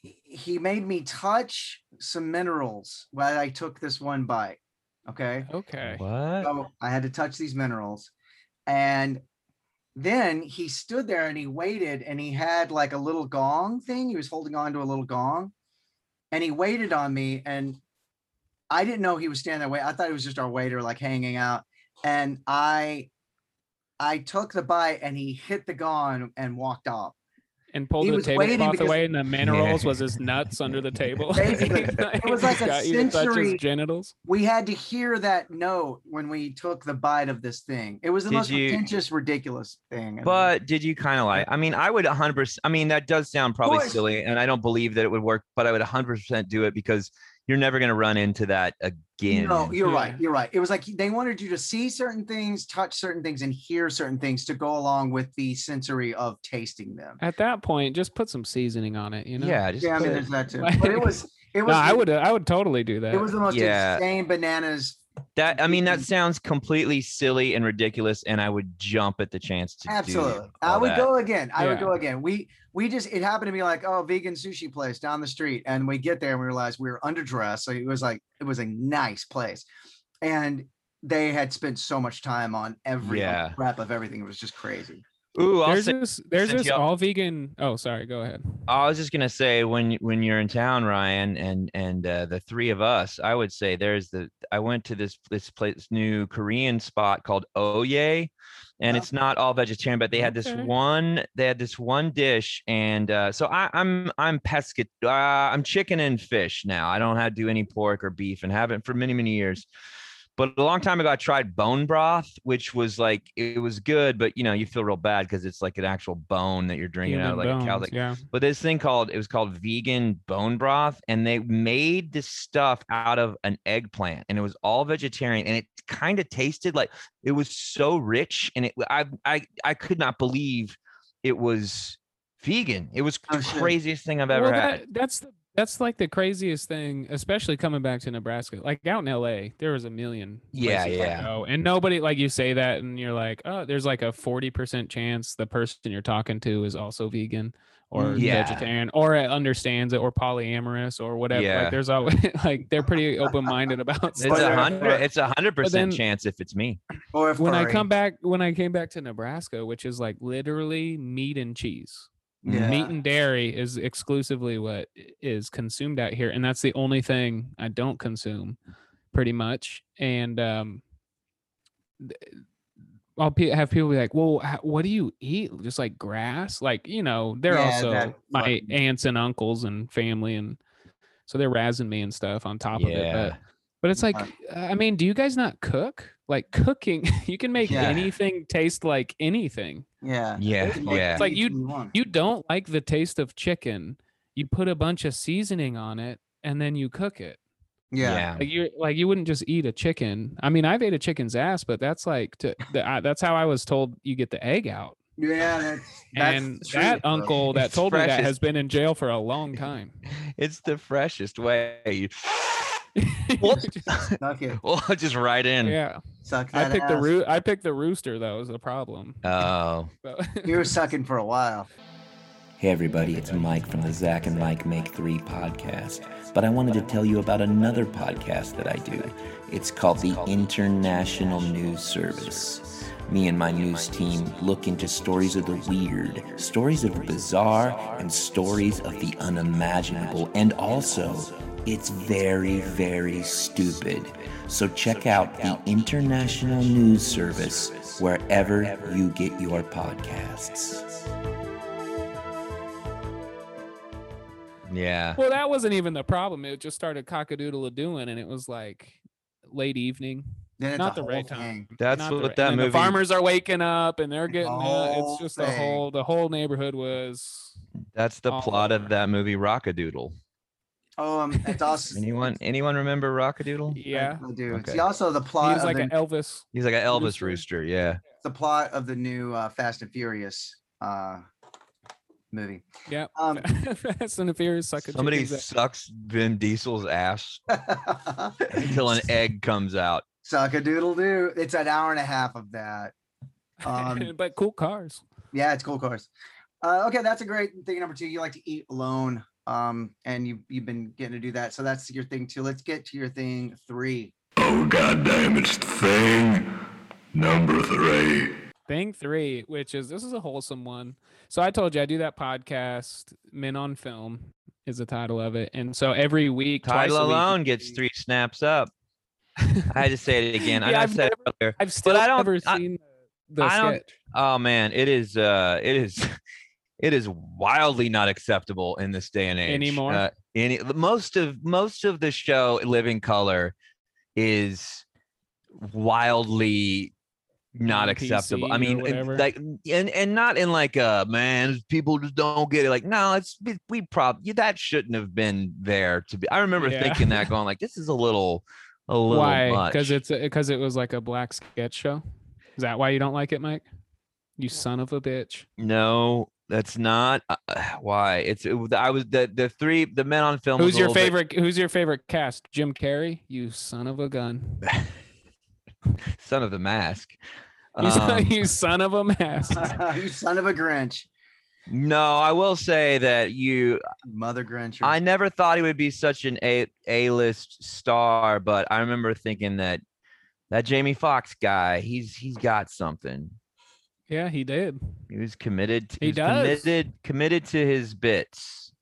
he made me touch some minerals while I took this one bite. Okay. okay. What? So I had to touch these minerals. And then he stood there and he waited and he had like a little gong thing. He was holding on to a little gong and he waited on me. And I didn't know he was standing there. Wait, I thought it was just our waiter like hanging out. And I I took the bite and he hit the gong and walked off. And pulled He the was waiting tablecloth because- away and the minerals was his nuts under the table. Basically, it was like a Got you his sensory- genitals. We had to hear that note when we took the bite of this thing. It was the Did most you- pretentious, ridiculous thing. and- But did you kind of like? I mean, I would 100%. I mean, that does sound probably silly, and I don't believe that it would work, but I would 100% do it because you're never going to run into that again. No, you're right. You're right. It was like they wanted you to see certain things, touch certain things, and hear certain things to go along with the sensory of tasting them. At that point, just put some seasoning on it, you know? Yeah, just Yeah, I mean, there's that too. Like- But it was, it No, was, I would I would totally do that. it was the most Yeah. insane bananas. That I mean, that mm-hmm. sounds completely silly and ridiculous, and I would jump at the chance to Absolutely. do I would that. go again. I would go again. We we just it happened to be like, oh, vegan sushi place down the street. And we get there and we realize we were underdressed. So it was like it was a nice place. And they had spent so much time on every Yeah. wrap of everything. It was just crazy. Ooh, I'll There's say, this there's this y'all- vegan. Oh, sorry. Go ahead. I was just gonna say when when you're in town, Ryan, and and uh, the three of us, I would say there's the I went to this this place this new Korean spot called Oye, and Oh. it's not all vegetarian, but they had this Okay. one they had this one dish, and uh, so I, I'm I'm pescat uh, I'm chicken and fish now. I don't have to do any pork or beef, and haven't for many many years. But a long time ago, I tried bone broth, which was like it was good, but you know you feel real bad because it's like an actual bone that you're drinking out of like Human a cow. bones, Like, yeah. but this thing called it was called vegan bone broth and they made this stuff out of an eggplant and it was all vegetarian and it kind of tasted like it was so rich and it i i i could not believe it was vegan it was Oh, the craziest thing i've ever well, had that's the, that's like the craziest thing, especially coming back to Nebraska. Like out in LA, there was a million. Yeah, yeah. go, and nobody like you say that, and you're like, oh, there's like a forty percent chance the person you're talking to is also vegan or Mm, Yeah. vegetarian or understands it or polyamorous or whatever. Yeah. Like there's always like they're pretty open minded about it's a hundred it's a hundred percent then- chance if it's me Or if when I furry. come back, when I came back to Nebraska, which is like literally meat and cheese. Yeah. Meat and dairy is exclusively what is consumed out here, and that's the only thing I don't consume, pretty much. And um, I'll have people be like, "Well, what do you eat? Just like grass? Like you know, they're Yeah, also my aunts and uncles and family, and so they're razzing me and stuff on top of it. But but it's like, uh, I mean, do you guys not cook? Like cooking, you can make Yeah. anything taste like anything. yeah. yeah You can yeah It's like you- You don't like the taste of chicken, you put a bunch of seasoning on it, and then you cook it. yeah. Like you like you wouldn't just eat a chicken. I mean, I've ate a chicken's ass, but that's like to, the, I, that's how I was told you get the egg out. Yeah. That's, that's and the truth, that bro. uncle that It's told me that has been in jail for a long time. it's the freshest way You What? just- Suck it. well just right in yeah, Suck I that picked the ass. roo- I picked the rooster though. Is the problem. oh So- You were sucking for a while. Hey everybody, it's Mike from the Zach and Mike Make 3 podcast. But I wanted to tell you about another podcast that I do. It's called the International News Service. Me and my news team look into stories of the weird, stories of the bizarre, and stories of the unimaginable. And also, it's very, very stupid. So check out the International News Service wherever you get your podcasts. yeah Well, that wasn't even the problem. It just started cockadoodle doing, and it was like late evening, Then it's not the whole right time. That's Not the what right- that and movie- The farmers are waking up and they're getting. Uh, it's just the whole the whole neighborhood was. That's the plot over. of that movie Rock-a-Doodle. Um, it's also Anyone anyone remember Rock-a-Doodle? Yeah, I do. It's Okay. also the plot He's like the, an Elvis. He's like an Elvis Rooster. rooster, yeah. the plot of the new uh, Fast and Furious uh, movie. Yeah, Um, Fast and Furious suck Somebody sucks Vin Diesel's ass until an egg comes out. Suck a doodle doo. It's an hour and a half of that. Um, but cool cars. yeah, it's cool cars. Uh, okay, that's a great thing. Number two, you like to eat alone. Um, and you you've been getting to do that. So that's your thing too. Let's get to your thing three. Oh, goddamn, it's thing number three. Thing three, which is this is a wholesome one. So I told you I do that podcast. Men on Film is the title of it, and so every week, twice Title a week, alone gets three snaps up. I had to say it again. I Yeah, know I I've said it earlier. I've still I don't- never I- seen the I don't- sketch. Oh man, it is uh it is it is wildly not acceptable in this day and age. Anymore? Uh, any most of most of the show Living Color is wildly not acceptable. I mean, like, and and not in like a man, people just don't get it. Like, no, it's we, probably that shouldn't have been there to be. I remember Yeah. thinking that, going like, this is a little, a little Why? Because it's because it was like a black sketch show. Is that why you don't like it, Mike? You son of a bitch. No, that's not uh, why. It's it, I was the the three the men on film. Who's your little bit- favorite? Who's your favorite cast? Jim Carrey. You son of a gun. son of the mask. You, son, Um, you son of a mask. you son of a Grinch, no, I will say that you mother Grinch. I never thought he would be such an A A list star, but I remember thinking that that Jamie Foxx guy, he's he's got something. Yeah, he did. He was committed. To, He was does. committed committed to his bits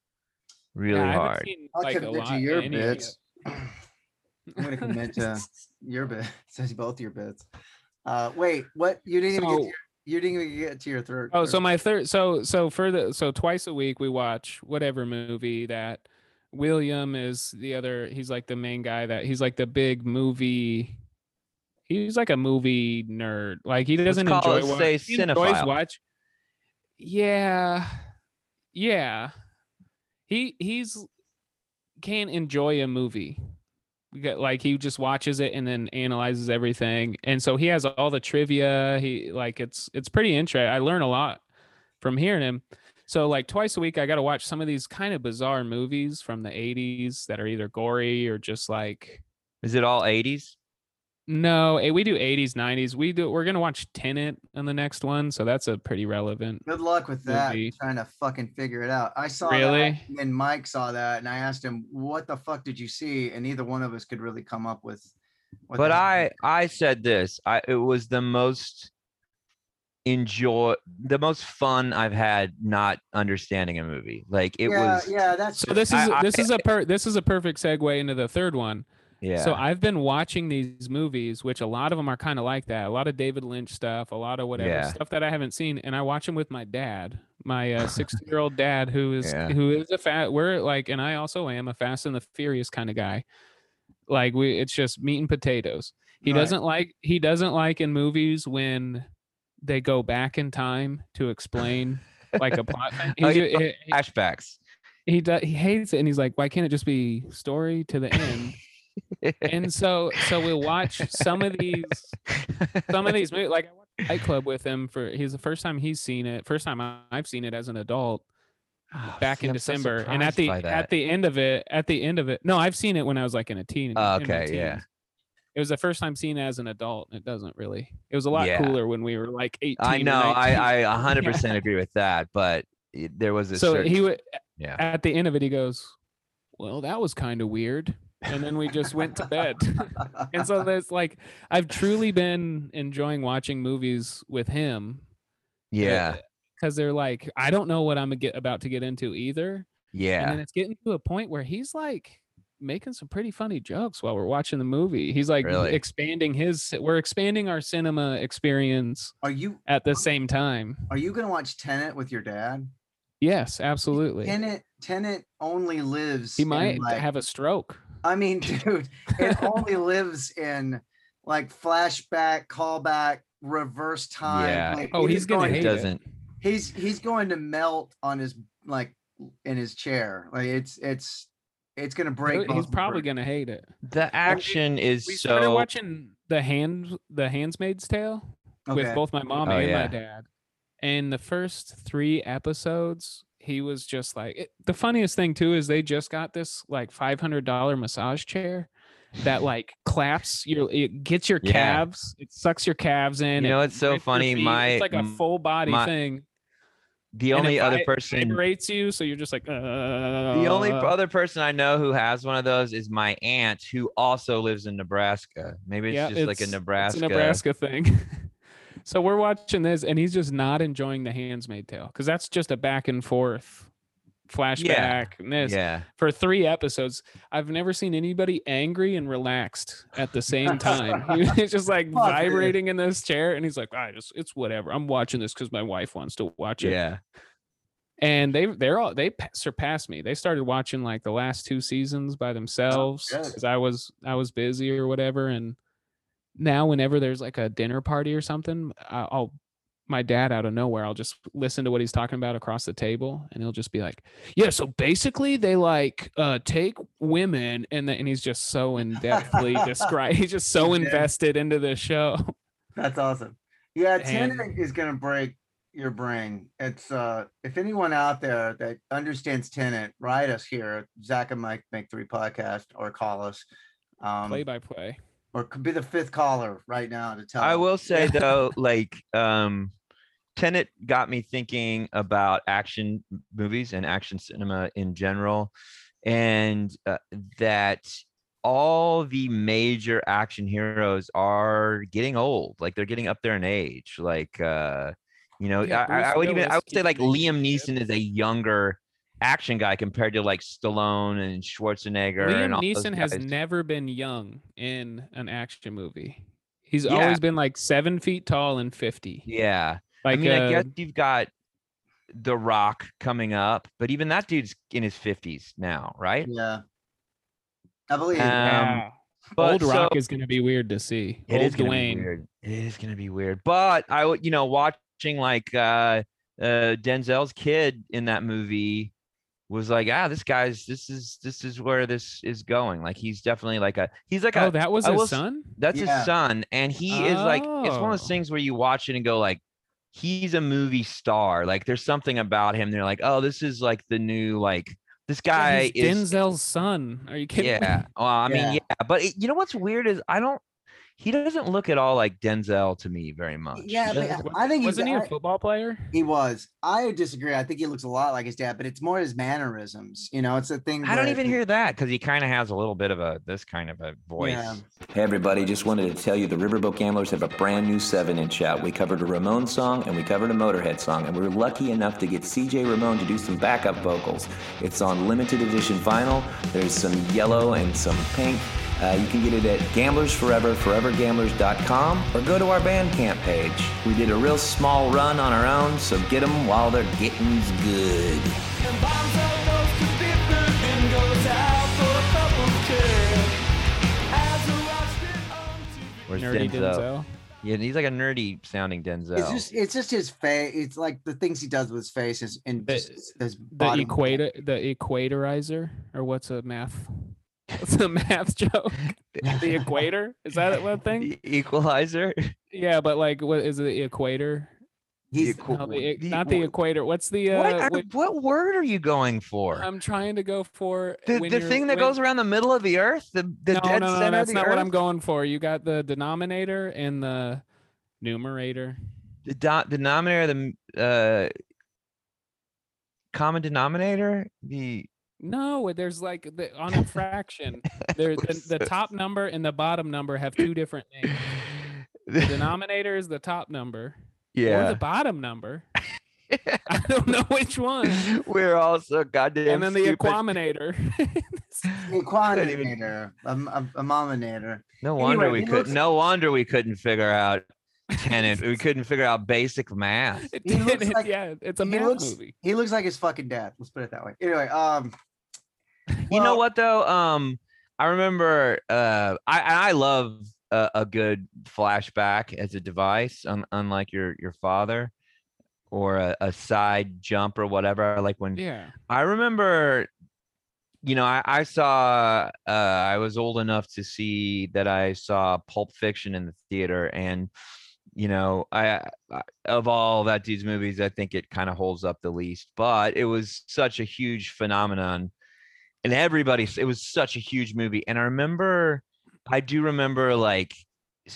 really Yeah, hard. seen, I'll like, a commit lot to your any- bits. I'm gonna commit to your bits. Says both your bits. Uh, wait, what? You didn't even get to your, you didn't even get to your third. Oh, so my third so so for the so twice a week we watch whatever movie that William is the other he's like the main guy that he's like the big movie he's like a movie nerd. Like he doesn't call enjoy it, say, he enjoys watch. Yeah. Yeah. He he's can't enjoy a movie. Like he just watches it and then analyzes everything. And so he has all the trivia. He like it's it's pretty interesting. I learn a lot from hearing him. So like twice a week I got to watch some of these kind of bizarre movies from the 80s that are either gory or just like Is it all 80s? No, eh, we do 80s, 90s. We do we're going to watch Tenet on the next one, so that's a pretty relevant. Good luck with that. movie. Trying to fucking figure it out. I saw Really? that, and Mike saw that, and I asked him, "What the fuck did you see?" And neither one of us could really come up with. what But I I said this. I it was the most enjoy the most fun I've had not understanding a movie. Like it yeah, was yeah, that's So this is I- this I- is a per, this is a perfect segue into the third one. Yeah. So I've been watching these movies, which a lot of them are kind of like that. A lot of David Lynch stuff, a lot of whatever Yeah. stuff that I haven't seen, and I watch them with my dad, my uh, sixty-year-old dad, who is Yeah. who is a fat. We're like, and I also am a Fast and the Furious kind of guy. Like we, it's just meat and potatoes. He Right. doesn't like he doesn't like in movies when they go back in time to explain like a plot. Oh, He's you ju- love he- flashbacks. he does he hates it and he's like why can't it just be story to the end and so so we'll watch some of these some of these movies like i watched fight club with him for he's the first time he's seen it first time i've seen it as an adult Oh, back see, in I'm so december and at the at the end of it at the end of it no i've seen it when i was like in a teen in okay, yeah. it was the first time seen as an adult it doesn't really it was a lot Yeah. cooler when we were like 18 I know. 19. I I 100% agree with that, but there was a so certain, he would yeah. at the end of it he goes well that was kind of weird and then we just went to bed and so there's like I've truly been enjoying watching movies with him. Yeah. because they're like I don't know what I'm get, about to get into either, Yeah. and then it's getting to a point where he's like making some pretty funny jokes while we're watching the movie. He's like Really? expanding his. We're expanding our cinema experience Are you at the same time. are you gonna watch Tenet with your dad? Yes, absolutely. Tenet Tenet only lives. He in, might like- have a stroke. I mean, dude, it only lives in like flashback, callback, reverse time. Yeah. Like, Oh, it he's gonna going- hate it it. doesn't. He's he's going to melt on his like in his chair. Like it's it's it's gonna break. He's probably gonna hate it. The action is so We started watching the hand the Handmaid's Tale. with both my mom Oh, and yeah. my dad. And the first three episodes, he was just like it, the funniest thing too is they just got this like five hundred dollar massage chair that like claps your it gets your Yeah. calves, it sucks your calves in. You know, it's so funny, my- it's like a full body my- thing. the and only other vi- person vibrates you, so you're just like uh, the only other person I know who has one of those is my aunt who also lives in Nebraska. Maybe it's Yeah, just like a Nebraska. It's a Nebraska thing. so we're watching this, and he's just not enjoying the Handsmaid Tale because that's just a back and forth flashback. and this Yeah. for three episodes. I've never seen anybody angry and relaxed at the same time. He's just like dude. vibrating in this chair, and he's like, ah, "I just, it's whatever. I'm watching this because my wife wants to watch it." Yeah. And they, they're all they surpassed me. They started watching like the last two seasons by oh, themselves good. because I was, I was busy or whatever. And now, whenever there's like a dinner party or something, I'll my dad out of nowhere, I'll just listen to what he's talking about across the table, and he'll just be like, "Yeah, so basically, they like uh take women, and then and he's just so in depthly describe. He's just so invested into the show. That's awesome. Yeah, And- is gonna break your brain. It's uh if anyone out there that understands Tenet, write us here, Zach and Mike Make Three Podcast, or call us. Um, Play by play. Or could be the fifth caller right now to tell. I us. will say though, like um Tenet got me thinking about action movies and action cinema in general, and uh, that all the major action heroes are getting old. Like they're getting up there in age. Like uh, you know, Yeah, I, I- I would even I would say like Liam. Neeson is a younger action guy compared to like Stallone and Schwarzenegger. and Liam all Neeson has never been young in an action movie. He's Yeah. always been like seven feet tall and fifty. Yeah. Like I mean, I uh, guess you've got The Rock coming up, but even that dude's in his fifties now, right? Yeah. I believe. Um, yeah. But old Rock so- is going to be weird to see. It old is gonna Dwayne. be weird. It is gonna be weird. But I would, you know, watching like uh uh Denzel's kid in that movie was like, ah, this guy's this is this is where this is going. Like he's definitely like a he's like Oh, a that was I his will son. that's Yeah. his son, and he is like it's one of those Oh. things where you watch it and go like, he's a movie star. Like there's something about him. They're like, oh, this is like the new like this Yeah, guy he's is Denzel's son. Are you kidding? me? yeah. Well, I mean, Yeah. yeah, but it, you know what's weird is I don't. He doesn't look at all like Denzel to me very much. Yeah, but I think he's. Wasn't he a I- football player? He was. I disagree. I think he looks a lot like his dad, but it's more his mannerisms. You know, it's a thing. I don't even it- hear that because he kind of has a little bit of a this kind of a voice. Yeah. Hey everybody, just wanted to tell you the Riverboat Gamblers have a brand new 7 inch out. We covered a Ramones song and we covered a Motorhead song, and we were lucky enough to get CJ Ramone to do some backup vocals. It's on limited edition vinyl. There's some yellow and some pink. Uh, you can get it at Gamblers Forever, forevergamblers.com, or go to our Bandcamp page. We did a real small run on our own, so get them while they're getting good. Where's Nerdy Denzel? Denzel. Yeah, he's like a nerdy sounding Denzel. It's just it's just his face. It's like the things he does with his face is and The- just his The equator, the equatorizer, or what's a math? What's a math joke? the equator is that what thing? E- Equalizer. Yeah, but like, what is it? The equator? He's equi- No, the, the- not the equator. What's the? Uh, what, I- what- what word are you going for? I'm trying to go for the the thing that when- goes around the middle of the earth, the the no, dead no, no, center that's of the not earth. what I'm going for. You got the denominator and the numerator. the do- denominator, the uh, common denominator, the No, there's like the, on a fraction. There, the, the top number and the bottom number have two different names. The denominator is the top number, Yeah. or the bottom number. I don't know which one. We're also goddamn and then the stupid. equaminator. Equanator, a, a, a mominator. No wonder Anyway, we could. looks- No wonder we couldn't figure out Tenet. we couldn't figure out basic math. It He looks like- yeah, it's a math looks- movie. He looks like his fucking dad. Let's put it that way. Anyway, um, you know what though? Um, I remember. Uh, I I love a, a good flashback as a device, un, unlike your your father, or a, a side jump or whatever. Like when Yeah. I remember, you know, I, I saw, uh, I was old enough to see that I saw Pulp Fiction in the theater. And, you know, I, I of all that dude's movies, I think it kind of holds up the least, but it was such a huge phenomenon. And everybody, it was such a huge movie. And I remember, I do remember like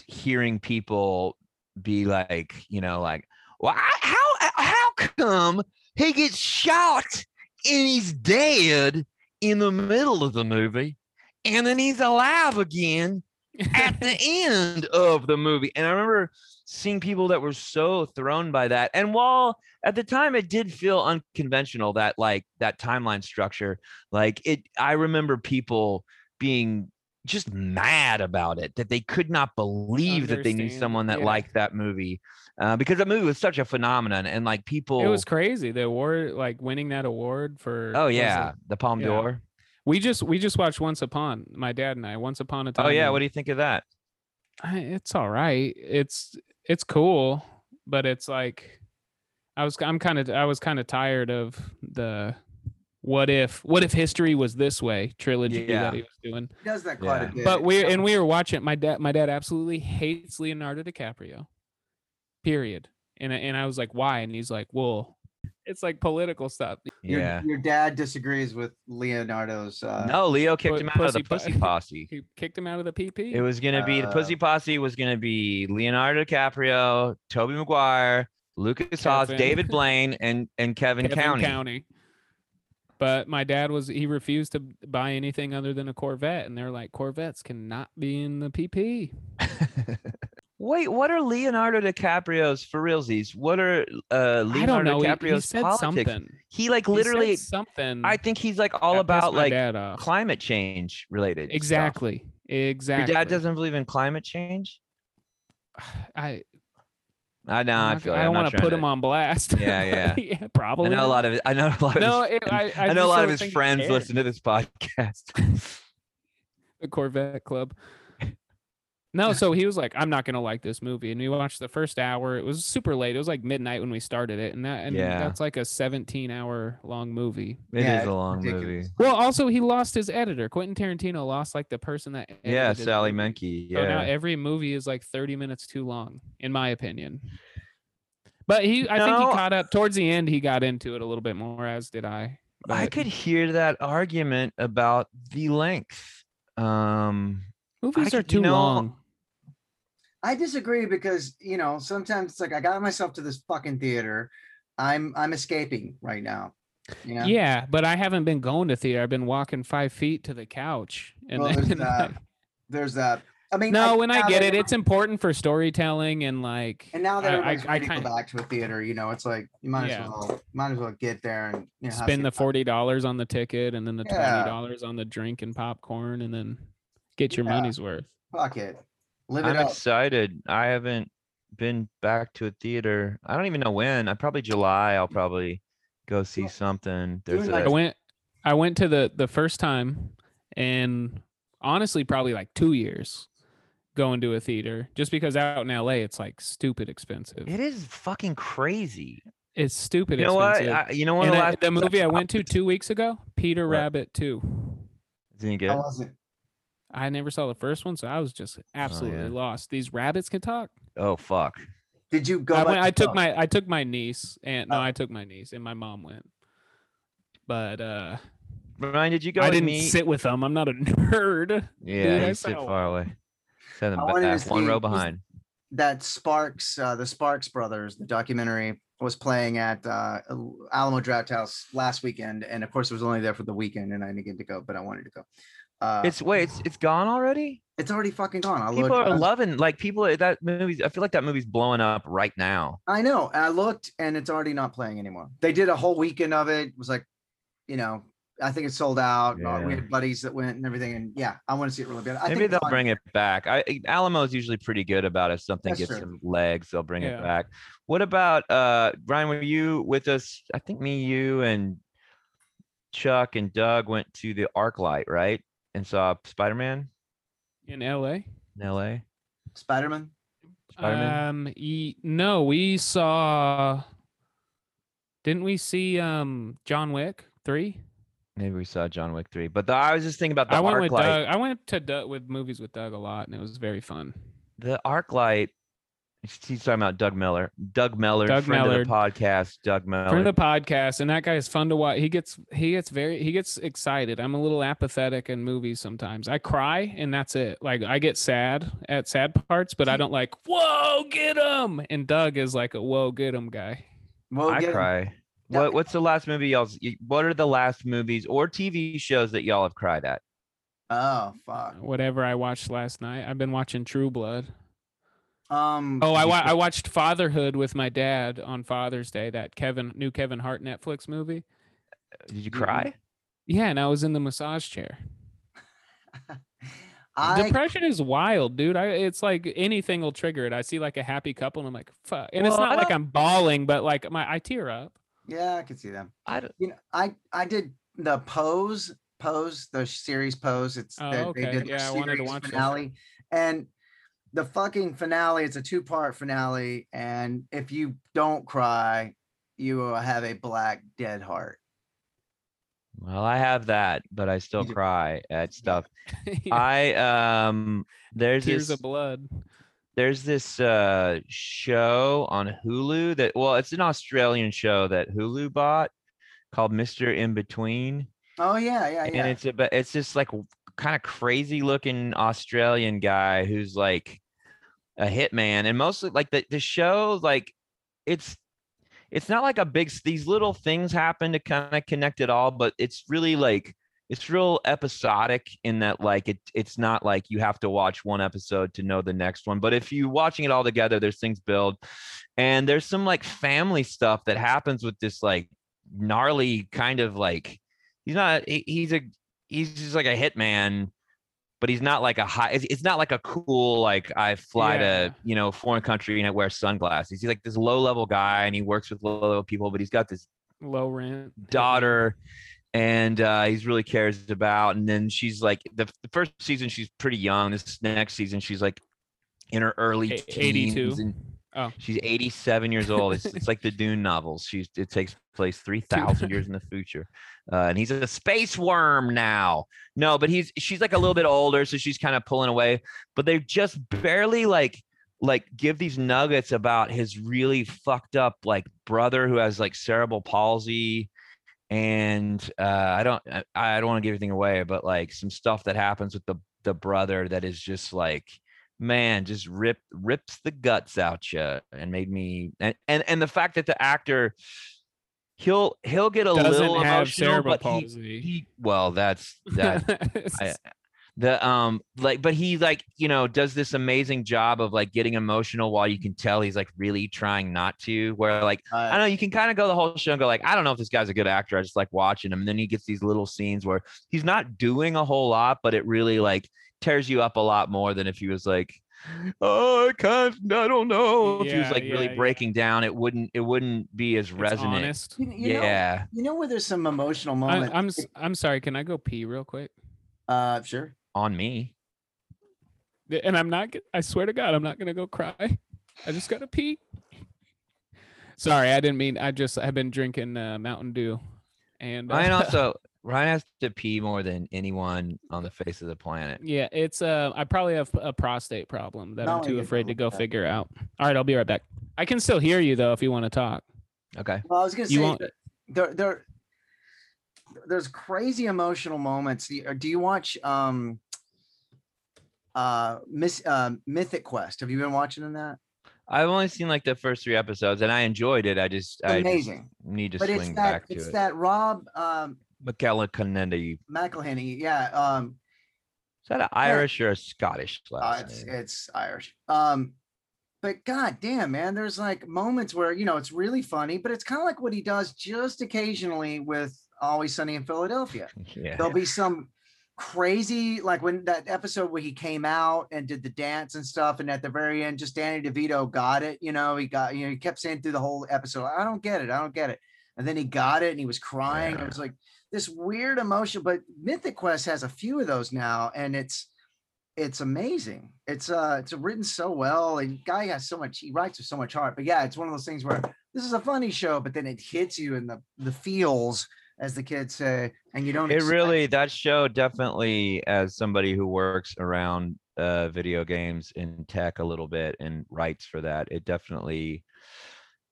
hearing people be like, you know, like, well, I- how, how come he gets shot and he's dead in the middle of the movie and then he's alive again at the end of the movie and i remember seeing people that were so thrown by that and while at the time it did feel unconventional that like that timeline structure like it i remember people being just mad about it that they could not believe that they knew someone that yeah. liked that movie uh, because that movie was such a phenomenon and like people It was crazy. The award, like winning that award for. oh what was it? yeah the palm Yeah. d'or We just we just watched Once Upon. My dad and I. Once Upon a Time. oh yeah what do you think of that I, it's all right. It's it's cool, but it's like I was I'm kind of I was kind of tired of the what if what if history was this way trilogy Yeah. that he was doing. he does that quite Yeah. a bit. But we and we were watching my dad my dad absolutely hates Leonardo DiCaprio. Period. And and I was like why? And he's like, "Well, it's like political stuff." Your, Yeah. your dad disagrees with Leonardo's. Uh, no, Leo kicked him out of the pussy Pussy Posse. He kicked him out of the PP. It was gonna be the Uh, Pussy Posse was gonna be Leonardo DiCaprio, Tobey Maguire, Lukas Haas, David Blaine, and and Kevin, Kevin Connolly. Connolly. But my dad was he refused to buy anything other than a Corvette, and they're like Corvettes cannot be in the PP. Wait, what are Leonardo DiCaprio's for realsies? What are uh I don't Leonardo know. He, he DiCaprio's said politics? something. He like He said literally something. I think he's like all about like climate change related. stuff. exactly. Exactly. Your dad doesn't believe in climate change? I I know, I'm I not- feel I like don't want to put him on blast. Yeah, yeah. yeah, I probably. know a lot of I know a lot of No, his, it, I, I, I know a lot of his friends listen to this podcast. the Corvette Club. No, so he was like, "I'm not gonna like this movie," and we watched the first hour. It was super late. It was like midnight when we started it, and that and Yeah. that's like a 17 hour long movie. It is Yeah, a long ridiculous. movie. Well, also he lost his editor. Quentin Tarantino lost like the person that Yeah, Sally movie. Menke. So now every movie is like 30 minutes too long, in my opinion. But he, I think he caught up towards the end. He got into it a little bit more, as did I. I could hear that argument about the length. Um movies could- are you too know, long. I disagree because you know sometimes it's like I got myself to this fucking theater. I'm I'm escaping right now. You know. Yeah, but I haven't been going to theater. I've been walking five feet to the couch. And Well, there's then- that. There's that. I mean. no, when I get it, it's important for storytelling and like. And now that I- I, I kind go of back to a theater, you know, it's like you might Yeah. as well might as well get there and you know spend the forty dollars on the ticket and then the twenty dollars on the drink and popcorn and then get your Yeah. money's worth. Fuck it, live it I'm up. excited. I haven't been back to a theater. I don't even know when. I probably July. I'll probably go see something. There's like I a, went I went to the the first time and honestly probably like two years going to a theater just because out in LA it's like stupid expensive. it is fucking crazy. It's stupid You know what? expensive. I, you know what? and The I- the movie I went to two weeks ago, Peter What? Rabbit 2. Didn't get. I wasn't. I never saw the first one, so I was just absolutely yeah. lost. These rabbits can talk. Oh fuck. Did you go? I, went, I took Doug? my I took my niece and no, Oh. I took my niece and my mom went. But uh Ryan, did you go I didn't me? sit with them. I'm not a nerd. yeah, I you sit saw far away. Sit in I the wanted to back, one see- row behind. that Sparks, uh, the Sparks brothers, the documentary was playing at uh, Alamo Drafthouse last weekend, and of course it was only there for the weekend, and I didn't get to go, but I wanted to go. Uh, It's wait, it's it's gone already. it's already fucking gone. I People looked, are I- loving like people that movie's. I feel like that movie's blowing up right now. I know. I looked, and it's already not playing anymore. They did a whole weekend of it. It was like, you know, I think it sold out. Uh, we had buddies that went and everything, and yeah, I want to see it really bad. I Maybe think they'll it's on- bring it back. I Alamo's usually pretty good about if something That's gets true. some legs, they'll bring Yeah. it back. What about uh Ryan? Were you with us? I think me, you, and Chuck and Doug went to the ArcLight, right? And saw Spider Man in LA. in LA. Spider-Man. Spider-Man? Um, ye, no, we saw. Didn't we see um John Wick three? Maybe we saw John Wick three. But the, I was just thinking about the I went with ArcLight. Doug. I went to Doug with movies with Doug a lot, and it was very fun. The ArcLight. He's talking about Doug Miller. Doug Miller, Doug friend of Miller. the podcast. Doug Miller. For the podcast, and that guy is fun to watch. He gets he gets very he gets excited. I'm a little apathetic in movies sometimes. I cry and that's it. Like I get sad at sad parts, but I don't like whoa get him. And Doug is like a whoa get him guy. Well, I cry. Yeah. What What's the last movie y'all? What are the last movies or TV shows that y'all have cried at? Oh fuck. Whatever I watched last night. I've been watching True Blood. Um. Oh, I, wa- I watched Fatherhood with my dad on Father's Day. That Kevin new Kevin Hart Netflix movie. Did you Mhm. cry? Yeah, and I was in the massage chair. I Depression is wild, dude. I it's like anything will trigger it. I see like a happy couple, and I'm like, fuck. And it's not like I'm bawling, but like my I tear up. yeah, I can see them. I don't, You know, I I did the pose pose the series pose. It's Oh, that they did their Yeah, I wanted to series watch that. finale, and the fucking finale. It's a two part finale, and if you don't cry, you will have a black dead heart. well, I have that, but I still cry at stuff. Yeah, I um, there's tears this of blood. there's this uh show on Hulu that well, it's an Australian show that Hulu bought, called Mr. In Between. Oh yeah, yeah, and yeah. it's about it's this like kind of crazy looking Australian guy who's like a hitman, and mostly like the the show like it's it's not like a big these little things happen to kind of connect it all, but it's really like it's real episodic in that like it it's not like you have to watch one episode to know the next one but if you're watching it all together there's things build and there's some like family stuff that happens with this like gnarly kind of like he's not he- he's a he's just like a hitman but he's not like a high it's, not like a cool like i fly Yeah. to you know foreign country and i wear sunglasses he's like this low level guy and he works with low level people but he's got this Low rent. daughter and uh he's really cares about and then she's like the, the first season she's pretty young this next season she's like in her early A- 82? teens and Oh. she's 87 years old. It's, it's like the dune novels. She's it takes place 3000 years in the future. Uh, and he's a space worm now. No but he's she's like a little bit older so she's kind of pulling away. But they just barely like like give these nuggets about his really fucked up like brother who has like cerebral palsy. And uh i don't I- don't want to give anything away but like some stuff that happens with the the brother that is just like man just rip rips the guts out you and made me and and, and the fact that the actor he'll he'll get a Doesn't little emotional but he, he well that's that I, the um like but he like you know does this amazing job of like getting emotional while you can tell he's like really trying not to where like I Uh, don't know you can kind of go the whole show and go like I don't know if this guy's a good actor I just like watching him and then he gets these little scenes where he's not doing a whole lot but it really like tears you up a lot more than if he was like oh I can't I don't know if he was Yeah, like really yeah, yeah. breaking down it wouldn't it wouldn't be as It's resonant honest. you, you know, yeah you know where there's some emotional I, moments. I'm s- I'm sorry. Can I go pee real quick? uh sure. on me And I'm not. I swear to God, I'm not gonna go cry. I just gotta pee. Sorry, I didn't mean. I just I've been drinking uh, Mountain Dew, and uh, Ryan also Ryan has to pee more than anyone on the face of the planet yeah, it's uh I probably have a prostate problem that No, I'm too afraid to don't. go figure out. All right, I'll be right back. I can still hear you though if you want to talk. okay Well, I was gonna You say won't- there there there's crazy emotional moments. Do you, watch um uh Miss uh, Mythic Quest? Have you been watching in that? I've only seen like the first three episodes and I enjoyed it. I just I just Amazing. need to But it's swing that back to it's it. that Rob um McKellen Kennedy. McElhenney. Yeah. Um Is that an Irish or a Scottish uh, last it's name? it's Irish. Um but god damn man, there's like moments where you know it's really funny, but it's kind of like what he does just occasionally with Always Sunny in Philadelphia. yeah. there'll be some crazy like when that episode where he came out and did the dance and stuff and at the very end just danny devito got it you know he got you know he kept saying through the whole episode i don't get it i don't get it and then he got it and he was crying Yeah. it was like this weird emotion but mythic quest has a few of those now and it's it's amazing. It's uh it's written so well and guy has so much he writes with so much heart but yeah it's one of those things where this is a funny show but then it hits you in the the feels as the kids say and you don't It expect really that show definitely as somebody who works around uh video games in tech a little bit and writes for that, it definitely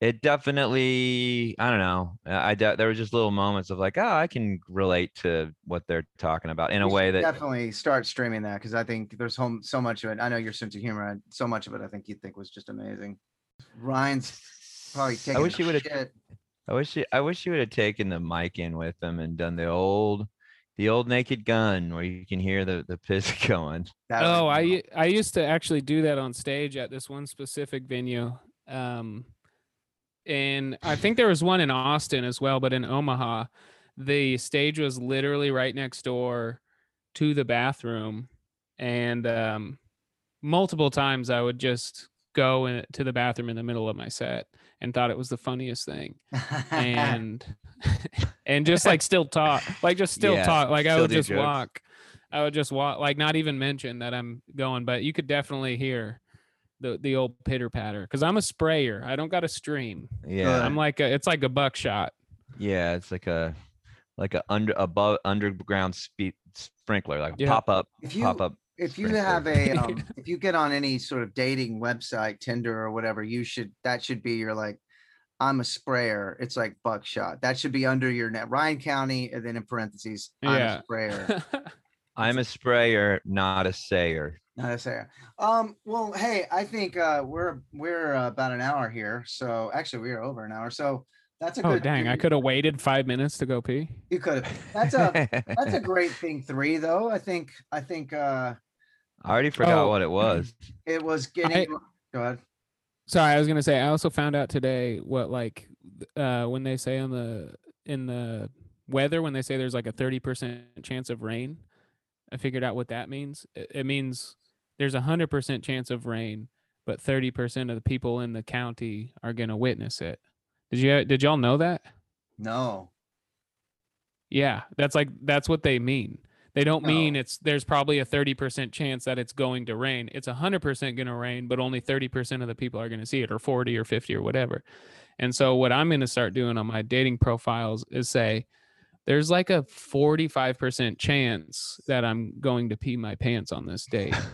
it definitely i don't know i de- there were just little moments of like oh i can relate to what they're talking about in a You should way that definitely start streaming that because I think there's home so much of it. I know your sense of humor, and so much of it I think you think was just amazing. Ryan's probably taking. i wish the you would have i wish you i wish you would have taken the mic in with them and done the old the old naked gun where you can hear the the piss going That Oh, been I awesome. u- I used to actually do that on stage at this one specific venue. Um, and I think there was one in Austin as well, but in Omaha, the stage was literally right next door to the bathroom, and um, multiple times I would just go in, to the bathroom in the middle of my set and thought it was the funniest thing, and and just like still talk, like just still Yeah, talk, like I would just jokes. walk. I would just walk, like not even mention that I'm going, but you could definitely hear the the old pitter patter because I'm a sprayer. I don't got a stream. yeah I'm like a, it's like a buckshot. Yeah, it's like a like a under above underground speed sprinkler, like a Yeah. pop up, If you- pop up. if you sprinkler. have a um, if you get on any sort of dating website tinder or whatever you should that should be your like I'm a sprayer. It's like buckshot. That should be under your net. Ryan Cownie, and then in parentheses, yeah. I'm a sprayer. I'm a sprayer, not a sayer. Not a sprayer. Um. Well, hey, I think uh, we're we're uh, about an hour here. So actually, we are over an hour. So that's a oh good. dang! I could have waited five minutes to go pee. You could have. That's a that's a great thing. Three though. I think. I think. uh I already forgot Oh. what it was. It was getting. Go ahead. Sorry, I was gonna say I also found out today what like uh when they say on the in the weather when they say there's like a 30% chance of rain. I figured out what that means. It, means there's a 100% chance of rain, but 30% of the people in the county are going to witness it. Did you did y'all know that? No. Yeah, that's like that's what they mean. They don't mean No. it's there's probably a 30% chance that it's going to rain. It's a 100% going to rain, but only 30% of the people are going to see it or 40 or 50 or whatever. And so what I'm going to start doing on my dating profiles is say there's like a 45% chance that I'm going to pee my pants on this date.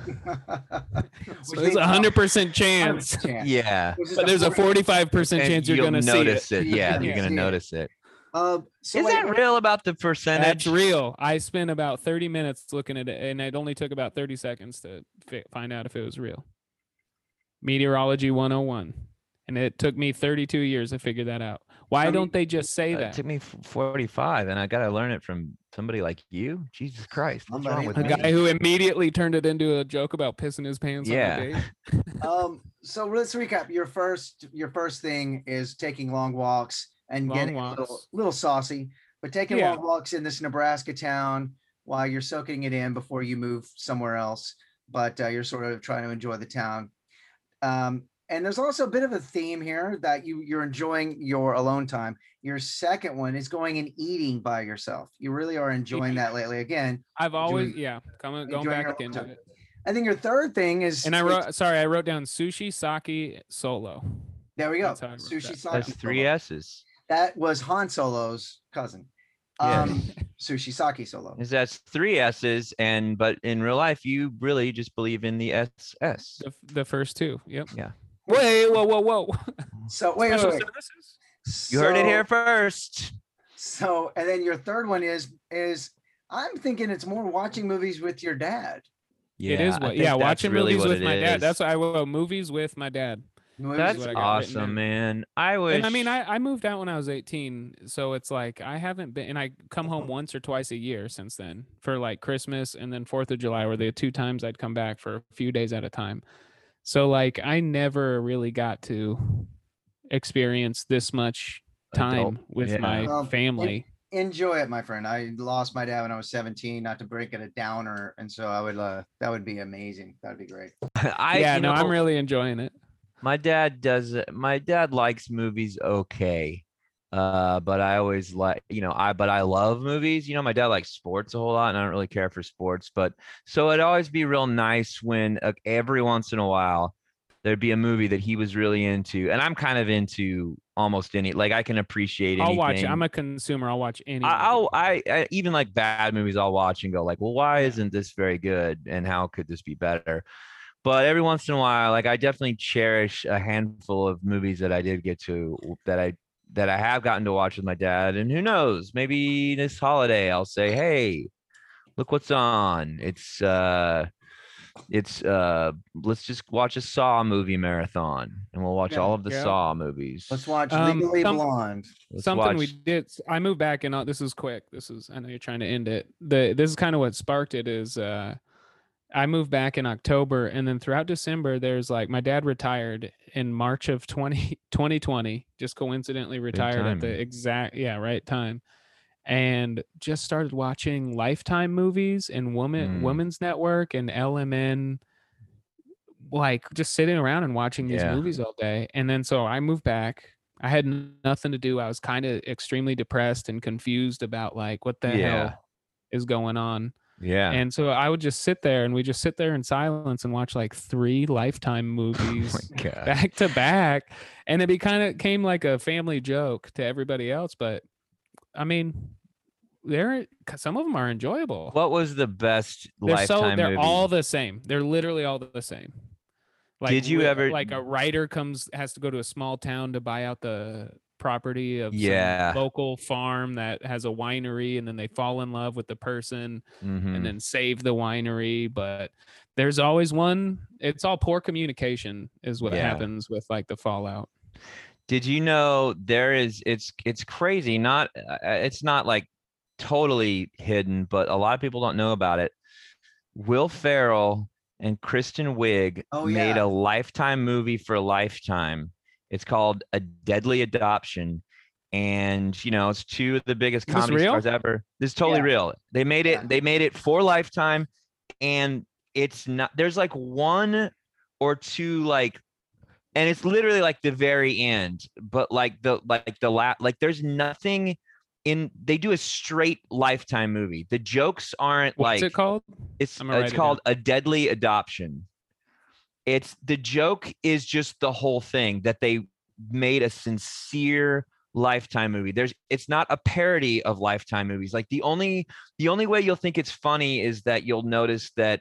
So there's a 100% chance, Yeah. but there's a 45% chance you're going to see notice it. it. Yeah, You're you're gonna gonna see it. notice it. Uh, so Is wait, that real about the percentage? That's real. I spent about 30 minutes looking at it, and it only took about 30 seconds to fi- find out if it was real. Meteorology 101. And it took me 32 years to figure that out. Why I mean, don't they just say Uh, It that? took me 45, and I got to learn it from somebody like you. Jesus Christ, what's wrong Somebody with A me? guy who immediately turned it into a joke about pissing his pants Yeah. on a date. um so let's recap your first your first thing is taking long walks and Long getting a little, walks. little saucy but taking Yeah. long walks in this nebraska town while you're soaking it in before you move somewhere else but uh, you're sort of trying to enjoy the town um and there's also a bit of a theme here that you you're enjoying your alone time your second one is going and eating by yourself you really are enjoying that lately again I've always, Enjoying- yeah, coming going back alone into time. it. i think your third thing is And I wrote, sorry, I wrote down sushi, sake, solo. there we go that's how I wrote sushi that. sake That's three solo. S's. That was Han Solo's cousin. Yeah. Um, Sushi Saki Solo. Is that's three S's, and but in real life, you really just believe in the SS. The, the first two. Yep. Yeah. Wait, whoa, whoa, whoa. So wait, wait, Special wait. services? You heard it here first. So, and then your third one is is I'm thinking it's more watching movies with your dad. Yeah, it is what, yeah, watching really movies what with it my dad. That's what I wrote movies with my dad. Movies That's what I your got dad. written awesome, man. I wish. And I mean, I, I moved out when I was 18, so it's like I haven't been, and I come Uh-huh. home once or twice a year since then for like Christmas and then Fourth of July, were the two times I'd come back for a few days at a time. So like I never really got to experience this much Adult, time with yeah. my Well, and- family. Enjoy it, my friend. I lost my dad when I was 17, not to break it a downer. And so I would uh that would be amazing. That'd be great. I, yeah, you no, I'm really enjoying it. my dad does my dad likes movies okay uh but i always like you know i but i love movies you know my dad likes sports a whole lot and i don't really care for sports but so it'd always be real nice when uh, every once in a while there'd be a movie that he was really into and i'm kind of into almost any like i can appreciate I'll watch it. I'm a consumer. I'll watch any. I, I'll I, I even like bad movies. I'll watch and go like, well, why isn't this very good? And how could this be better? But every once in a while, like I definitely cherish a handful of movies that I did get to that I that I have gotten to watch with my dad. And who knows, maybe this holiday I'll say, hey, look what's on. It's uh it's uh let's just watch a Saw movie marathon and we'll watch Yeah, all of the yeah. Saw movies. Let's watch Um, Legally some- Blonde. Let's something we did I moved back and uh, this is quick this is i know you're trying to end it the this is kind of what sparked it is uh i moved back in october and then throughout december there's like my dad retired in march of 20 2020 just coincidentally retired at the exact yeah right time and just started watching lifetime movies and woman Mm. women's network and lmn like just sitting around and watching these Yeah. movies all day and then so i moved back i had nothing to do i was kind of extremely depressed and confused about like what the Yeah. hell is going on yeah. and so i would just sit there and we just sit there in silence and watch like three lifetime oh movies god. back to back and it be kind of came like a family joke to everybody else but i mean they're some of them are enjoyable What was the best they're lifetime so they're movie? all the same they're literally all the same Like Did you ever- like a writer comes has to go to a small town to buy out the property of some Yeah. local farm that has a winery and then they fall in love with the person Mhm. and then save the winery but there's always one it's all poor communication is what Yeah. happens with like the fallout Did you know there is it's it's crazy not uh, it's not like totally hidden but a lot of people don't know about it. Will Ferrell and Kristen Wiig Oh, made a lifetime movie for Lifetime. It's called A Deadly Adoption and you know it's two of the biggest comedy stars ever. This is totally Yeah. real. They made it Yeah. they made it for Lifetime and it's not there's like one or two like and it's literally like the very end but like the like the la- like there's nothing in they do a straight lifetime movie the jokes aren't what's like What's it called it's it's write it called a deadly adoption it's the joke is just the whole thing that they made a sincere lifetime movie there's it's not a parody of lifetime movies like the only the only way you'll think it's funny is that you'll notice that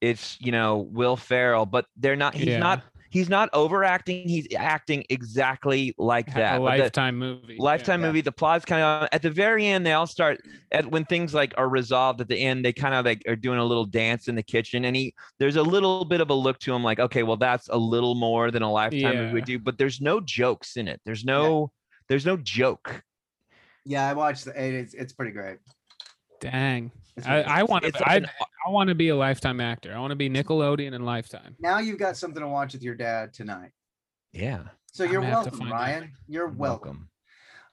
it's you know will ferrell but they're not he's Yeah. not he's not overacting he's acting exactly like that a But the- lifetime movie lifetime Yeah. movie the plot's kind of at the very end they all start at when things like are resolved at the end they kind of like are doing a little dance in the kitchen and he there's a little bit of a look to him like okay well that's a little more than a lifetime movie would do but there's no jokes in it there's no there's no joke Yeah, I watched the. It's it's pretty great. dang It's I, I want to. I, I want to be a lifetime actor. I want to be Nickelodeon and Lifetime. now you've got something to watch with your dad tonight. yeah So you're gonna have to welcome, find out. Ryan. You're welcome. welcome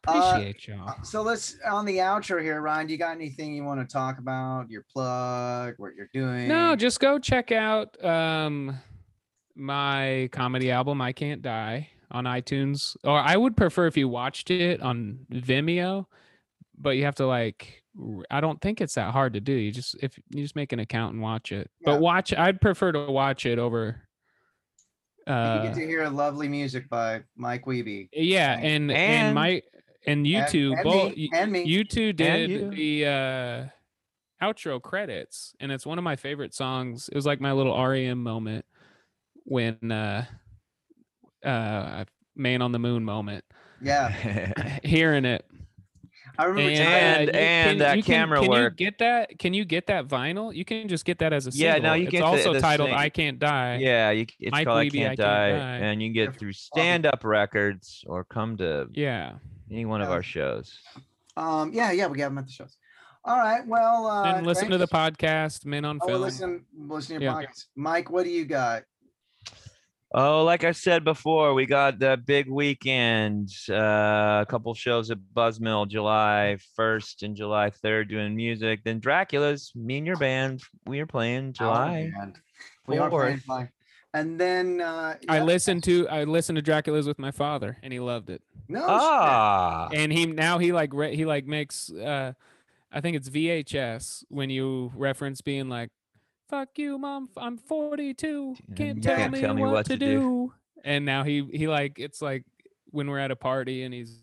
Uh, Appreciate y'all. Uh, So let's on the outro here, Ryan. Do you got anything you want to talk about? Your plug, what you're doing? No, just go check out um my comedy album I Can't Die on iTunes. Or I would prefer if you watched it on Vimeo, but you have to like r- I don't think it's that hard to do. You just if you just make an account and watch it. Yeah. But watch I'd prefer to watch it over uh, you get to hear lovely music by Mike Wiebe. yeah, and and, And- my and you And- two and both me, and me. you two did you. the uh outro credits and it's one of my favorite songs it was like my little rem moment when uh uh man on the moon moment Yeah, hearing it I remember. and, Ty- And- you and that you camera can work. you get that can you get that vinyl you can just get that as a single. Yeah, single no, you it's get the- also the titled sing- i can't die yeah you, it's Mike called I can't, I Can't die, Die. and you can Yeah, get through stand up records or come to yeah any one of our shows um, yeah, yeah, we have them at the shows. All right. Well, uh, and listen to the podcast men on Oh, film listen, listen to your Yeah. podcast. Mike, what do you got? Oh, like I said before, we got the big weekend. Uh, a couple shows at Buzzmill, July 1st and July 3rd, doing music. Then Dracula's, me and your band, we are playing July. We are playing. July. And then uh, i listened to i listened to dracula's with my father and he loved it No, Ah, and he now he like re- he like makes uh i think it's vhs when you reference being like fuck you mom i'm 42 can't you tell, can't me, tell me what, what to, to do. do." and now he he like it's like when we're at a party and he's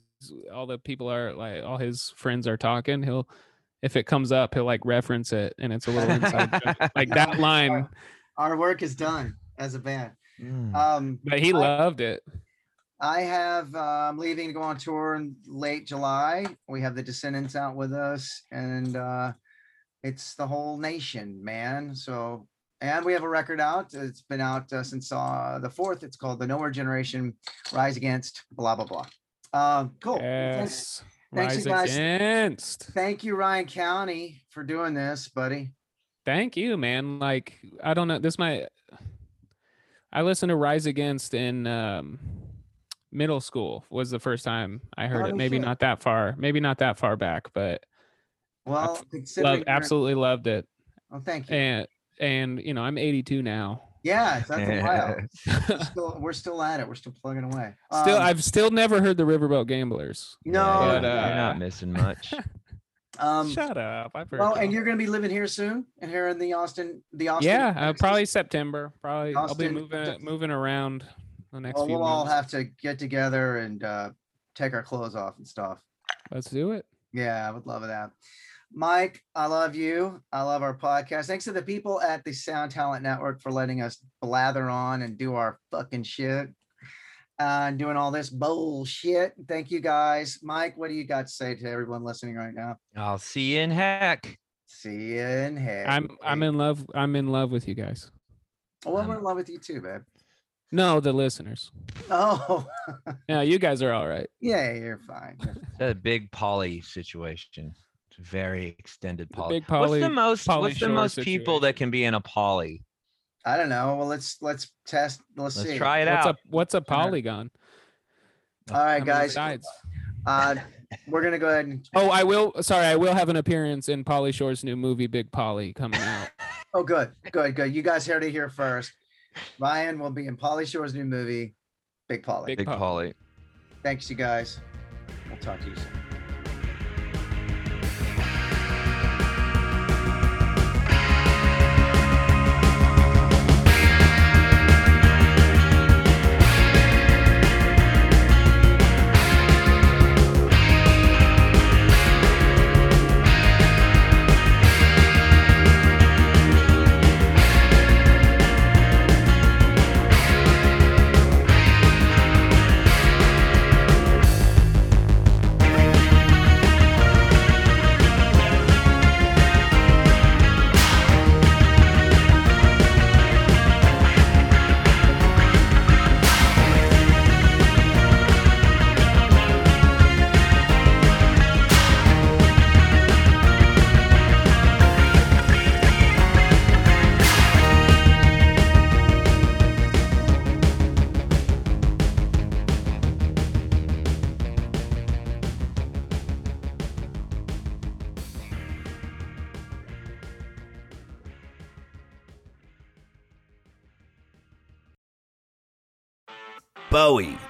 all the people are like all his friends are talking he'll if it comes up he'll like reference it and it's a little inside joke. like that line our work is done as a band. mm. Um, but he I- loved it I have uh, I'm leaving to go on tour in late July. We have the Descendents out with us, and uh, it's the whole nation, man. So, and we have a record out. It's been out uh, since uh, the fourth. It's called the Nowhere Generation Rise Against. Blah blah blah. Um, cool. Thanks- yes thanks, rise guys. against Thank you, Ryan Cownie, for doing this, buddy. Thank you, man. Like I don't know. This might. I listened to Rise Against in um, middle school. Was the first time I heard Oh, it. Maybe shit. not that far. Maybe not that far back, but Well, love absolutely loved it. Oh, thank you. And and you know I'm 82 now. Yeah, that's a while. We're still, we're still at it. We're still plugging away. Still, Um, I've still never heard the Riverboat Gamblers. no. but, you're uh, not missing much. um, Shut up! I've heard. Well, and you're going to be living here soon, and here in the Austin, the Austin. yeah, uh, probably September. Probably I'll be moving Texas. moving around the next Well, few we'll all have to get together and uh, take our clothes off and stuff. Let's do it. Yeah, I would love that. Mike, I love you. I love our podcast. Thanks to the people at the Sound Talent Network for letting us blather on and do our fucking shit. Uh, and doing all this bullshit. Thank you guys. Mike, what do you got to say to everyone listening right now? I'll see you in heck. See you in heck. I'm I'm in love. I'm in love with you guys. Well, we're in love with you too, babe. No, the listeners. Oh, Yeah, you guys are all right. yeah, you're fine. You're a big poly situation. It's a very extended poly. big what's the most Pauly what's the Shore most people that can be in a poly? I don't know. Well, let's let's test. Let's, Let's see. try it What's out. a what's a polygon? All right, guys. sides? Uh, we're gonna go ahead and. Oh, I will. Sorry, I will have an appearance in Pauly Shore's new movie, Big Polly, coming out. Oh, good, good, good. You guys heard it here first. Ryan will be in Pauly Shore's new movie, Big Polly. Big Big Poly. poly. Thanks, you guys. We'll talk to you soon.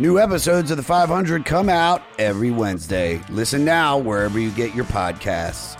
New episodes of The 500 come out every Wednesday. Listen now wherever you get your podcasts.